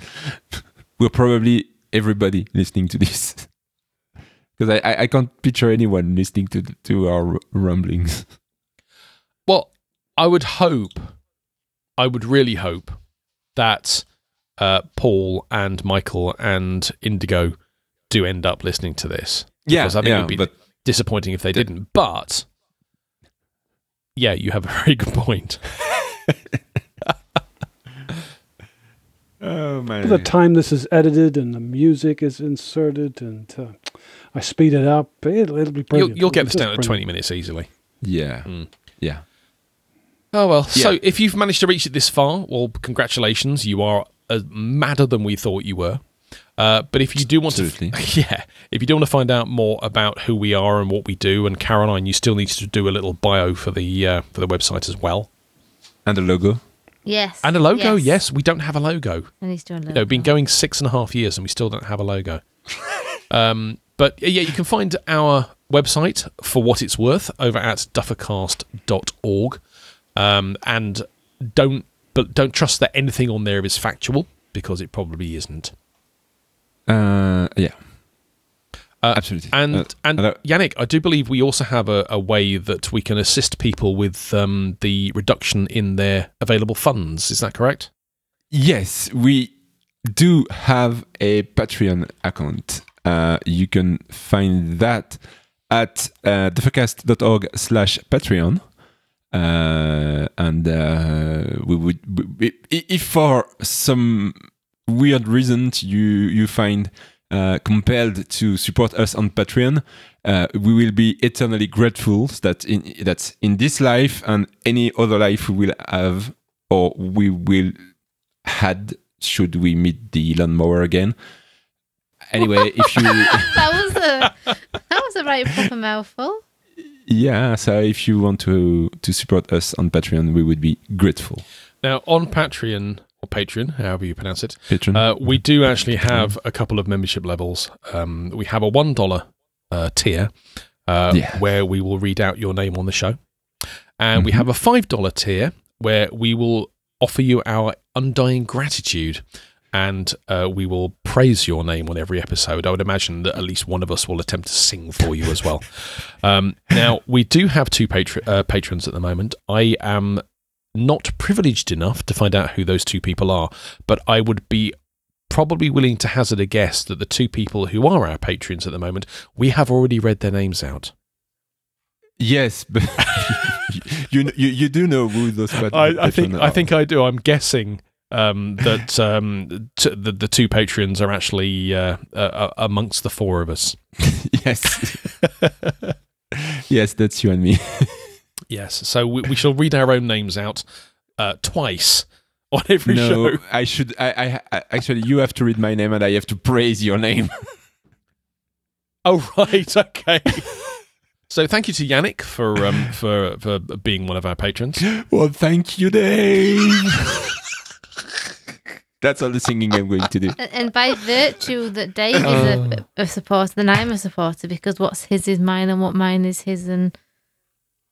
We're probably everybody listening to this. Because I, I, I can't picture anyone listening to to our rumblings. Well, I would hope, I would really hope that uh, Paul and Michael and Indigo do end up listening to this. Yeah, because I think yeah, it would be but- disappointing if they didn't. But yeah, you have a very good point. Oh man! By the time this is edited and the music is inserted and uh, I speed it up, it'll, it'll be You'll, you'll get this down at brilliant. twenty minutes easily. Yeah, Mm. yeah. Oh well. So if you've managed to reach it this far, well, congratulations. You are uh, madder than we thought you were. Uh, but if you do want Absolutely. to, yeah, if you do want to find out more about who we are and what we do, and Caroline, you still need to do a little bio for the uh, for the website as well, And the logo. Yes. and a logo. Yes, we don't have a logo. And he's doing a You know, been going six and a half years and we still don't have a logo. um, but yeah, you can find our website for what it's worth over at duffercast.org. Um, and don't but don't trust that anything on there is factual because it probably isn't. Uh, yeah. Uh, Absolutely. And Uh, and Yannick, I do believe we also have a, a way that we can assist people with um, the reduction in their available funds. Is that correct? Yes, we do have a Patreon account. Uh, you can find that at uh, slash Patreon. Uh, and uh, we would, if for some weird reasons you you find uh, compelled to support us on Patreon, uh, we will be eternally grateful that in that in this life and any other life we will have or we will had should we meet the lawnmower again. Anyway, if you that was a that was a right proper mouthful. Yeah, so if you want to to support us on Patreon, we would be grateful. Now on Patreon or Patreon, however you pronounce it, Patreon. Uh, we do actually have a couple of membership levels. Um, we have a one dollar uh, tier uh, Yeah. where we will read out your name on the show, and we Mhm. have a five dollar tier where we will offer you our undying gratitude, and uh, we will praise your name on every episode. I would imagine that at least one of us will attempt to sing for you as well. Um, now we do have two patr- uh, patrons at the moment. I am not privileged enough to find out who those two people are, but I would be probably willing to hazard a guess that the two people who are our patrons at the moment, we have already read their names out. yes, but you, you you do know who those pat- I, I think patrons I think I do. I'm guessing um, that um, t- the the two patrons are actually uh, uh, amongst the four of us. yes, yes, that's you and me. Yes, so we, we shall read our own names out uh, twice on every no, show. I should. I, I, I actually, you have to read my name, and I have to praise your name. Oh right, okay. so thank you to Yannick for um, for for being one of our patrons. well, thank you, Dave. That's all the singing I'm going to do. And, and by virtue that Dave is a, a supporter, then I'm a supporter because what's his is mine and what mine is his and,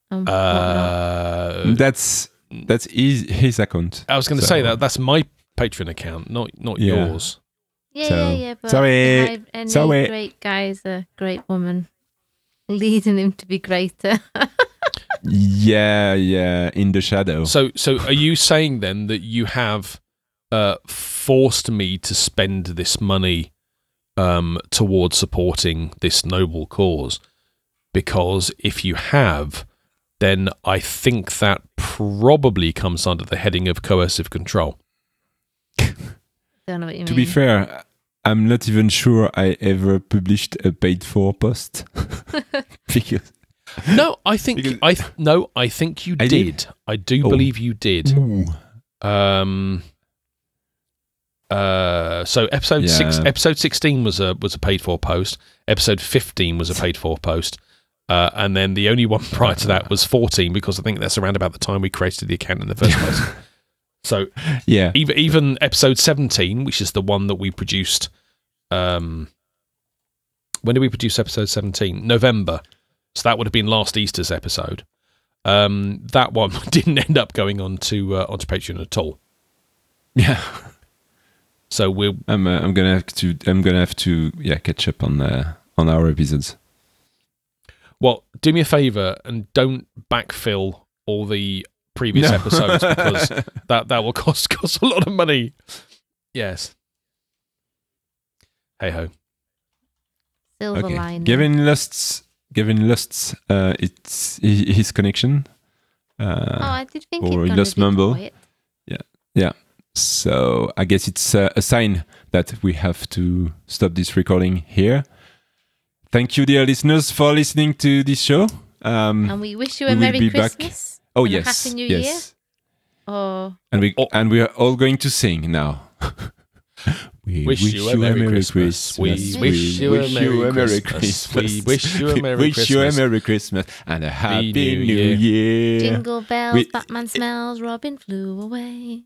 and. Uh, That's that's his, his account. I was going to So- say that that's my Patreon account, not not Yeah. yours. Yeah, So- yeah, yeah. But Sorry. behind any Sorry. great guy's a great woman, leading him to be greater. Yeah, yeah, in the shadow. So so are you saying then that you have uh, forced me to spend this money um, towards supporting this noble cause? Because if you have, then I think that probably comes under the heading of coercive control. Don't know what you to mean. be fair, I'm not even sure I ever published a paid for post because No, I think Because- I th- no, I think you I did. did? I do Oh. believe you did. Um. Uh. So episode six, episode sixteen was a was a paid for post. Episode fifteen was a paid for post. Uh, and then the only one prior to that was 14 because I think that's around about the time we created the account in the first place. so yeah, even even episode 17, which is the one that we produced, um, when did we produce episode 17? November. So that would have been last Easter's episode. Um, that one didn't end up going on to uh, onto Patreon at all. yeah. So we're I'm uh, I'm gonna have to I'm gonna have to yeah catch up on uh, on our episodes. well, do me a favor and don't backfill all the previous No. episodes because that that will cost cost a lot of money. Yes. Hey ho. Silver okay. lining. Gavin lost Gavin lost uh, it's his connection. Uh, oh, I did think or it he gone lost a bit Yeah, quiet. So I guess it's uh, a sign that we have to stop this recording here. Thank you, dear listeners, for listening to this show. Um, And we wish you we a will Merry be back. Christmas. oh and a yes, Happy New yes, Year. Or and we Oh. and we are all going to sing now. We Wish you a Merry Christmas. We wish you a Merry you a Merry Christmas. Christmas. We wish you a We Merry wish you a Merry Christmas and a Happy New New Year. Year. Jingle bells, We- Batman smells, Robin flew away.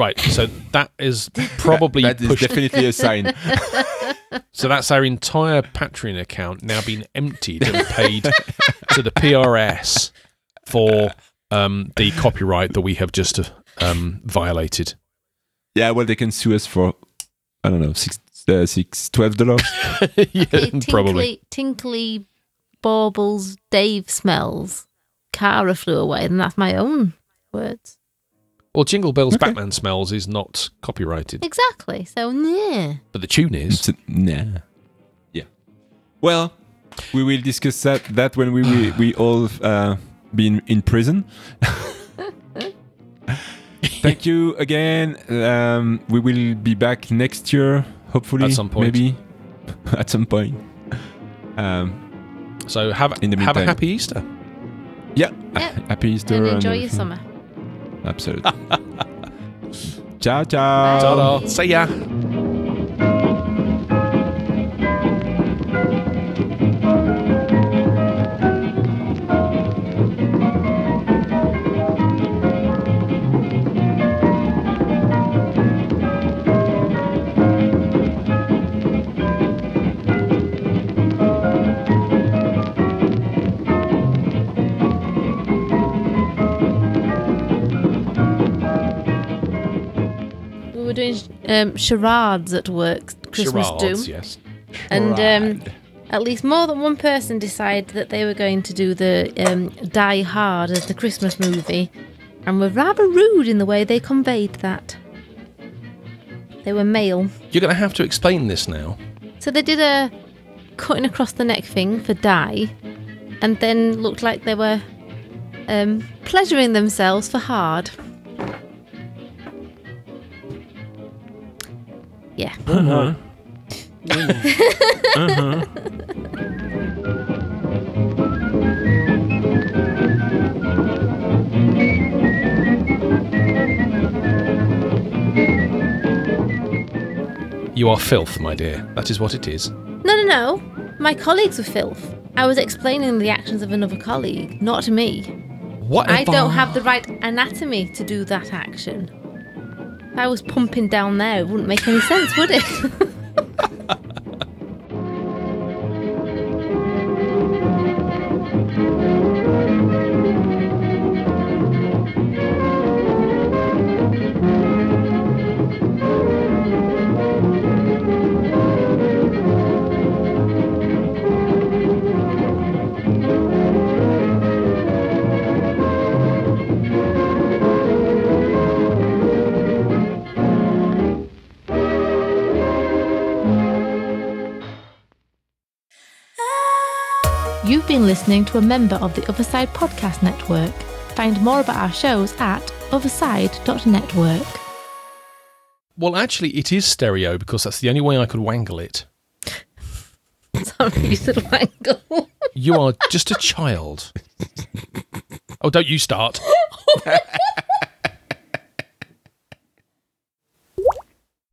Right. So that is probably that is pushed. definitely a sign. So that's our entire Patreon account now been emptied and paid to the PRS for um, the copyright that we have just um, violated. yeah, well, they can sue us for I don't know six, uh, six, twelve dollars. yeah, Hey, probably. tinkly, tinkly baubles, Dave smells. Cara flew away, and that's my own words. Well, Jingle Bells Okay. Batman Smells is not copyrighted, Exactly. So, yeah. but the tune is. It's- nah. Yeah. Well, we will discuss that that when we we, we all uh, been in prison. Thank you again. Um, we will be back next year, hopefully. At some point. maybe at some point. Um, So have In the have a happy Easter. yeah. Yeah. Happy Easter and enjoy your everything. summer. Absolutely. ciao, ciao. Ciao då. See ya. Um, charades at work, Christmas Charades, do. yes. And um, at least more than one person decided that they were going to do the um, Die Hard as the Christmas movie, and were rather rude in the way they conveyed that. They were male. You're going to have to explain this now. So they did a cutting across the neck thing for die, and then looked like they were um, pleasuring themselves for hard. Yeah. Uh-huh. uh-huh. You are filth, my dear. That is what it is. No, no, no. My colleagues were filth. I was explaining the actions of another colleague, not me. What? I don't have the right anatomy to do that action. I was pumping down there, it wouldn't make any sense, would it? listening to a member of the Otherside Podcast Network. Find more about our shows at otherside.network. Well, actually, it is stereo because that's the only way I could wangle it. Sorry, you little wangle. You are just a child. Oh, don't you start.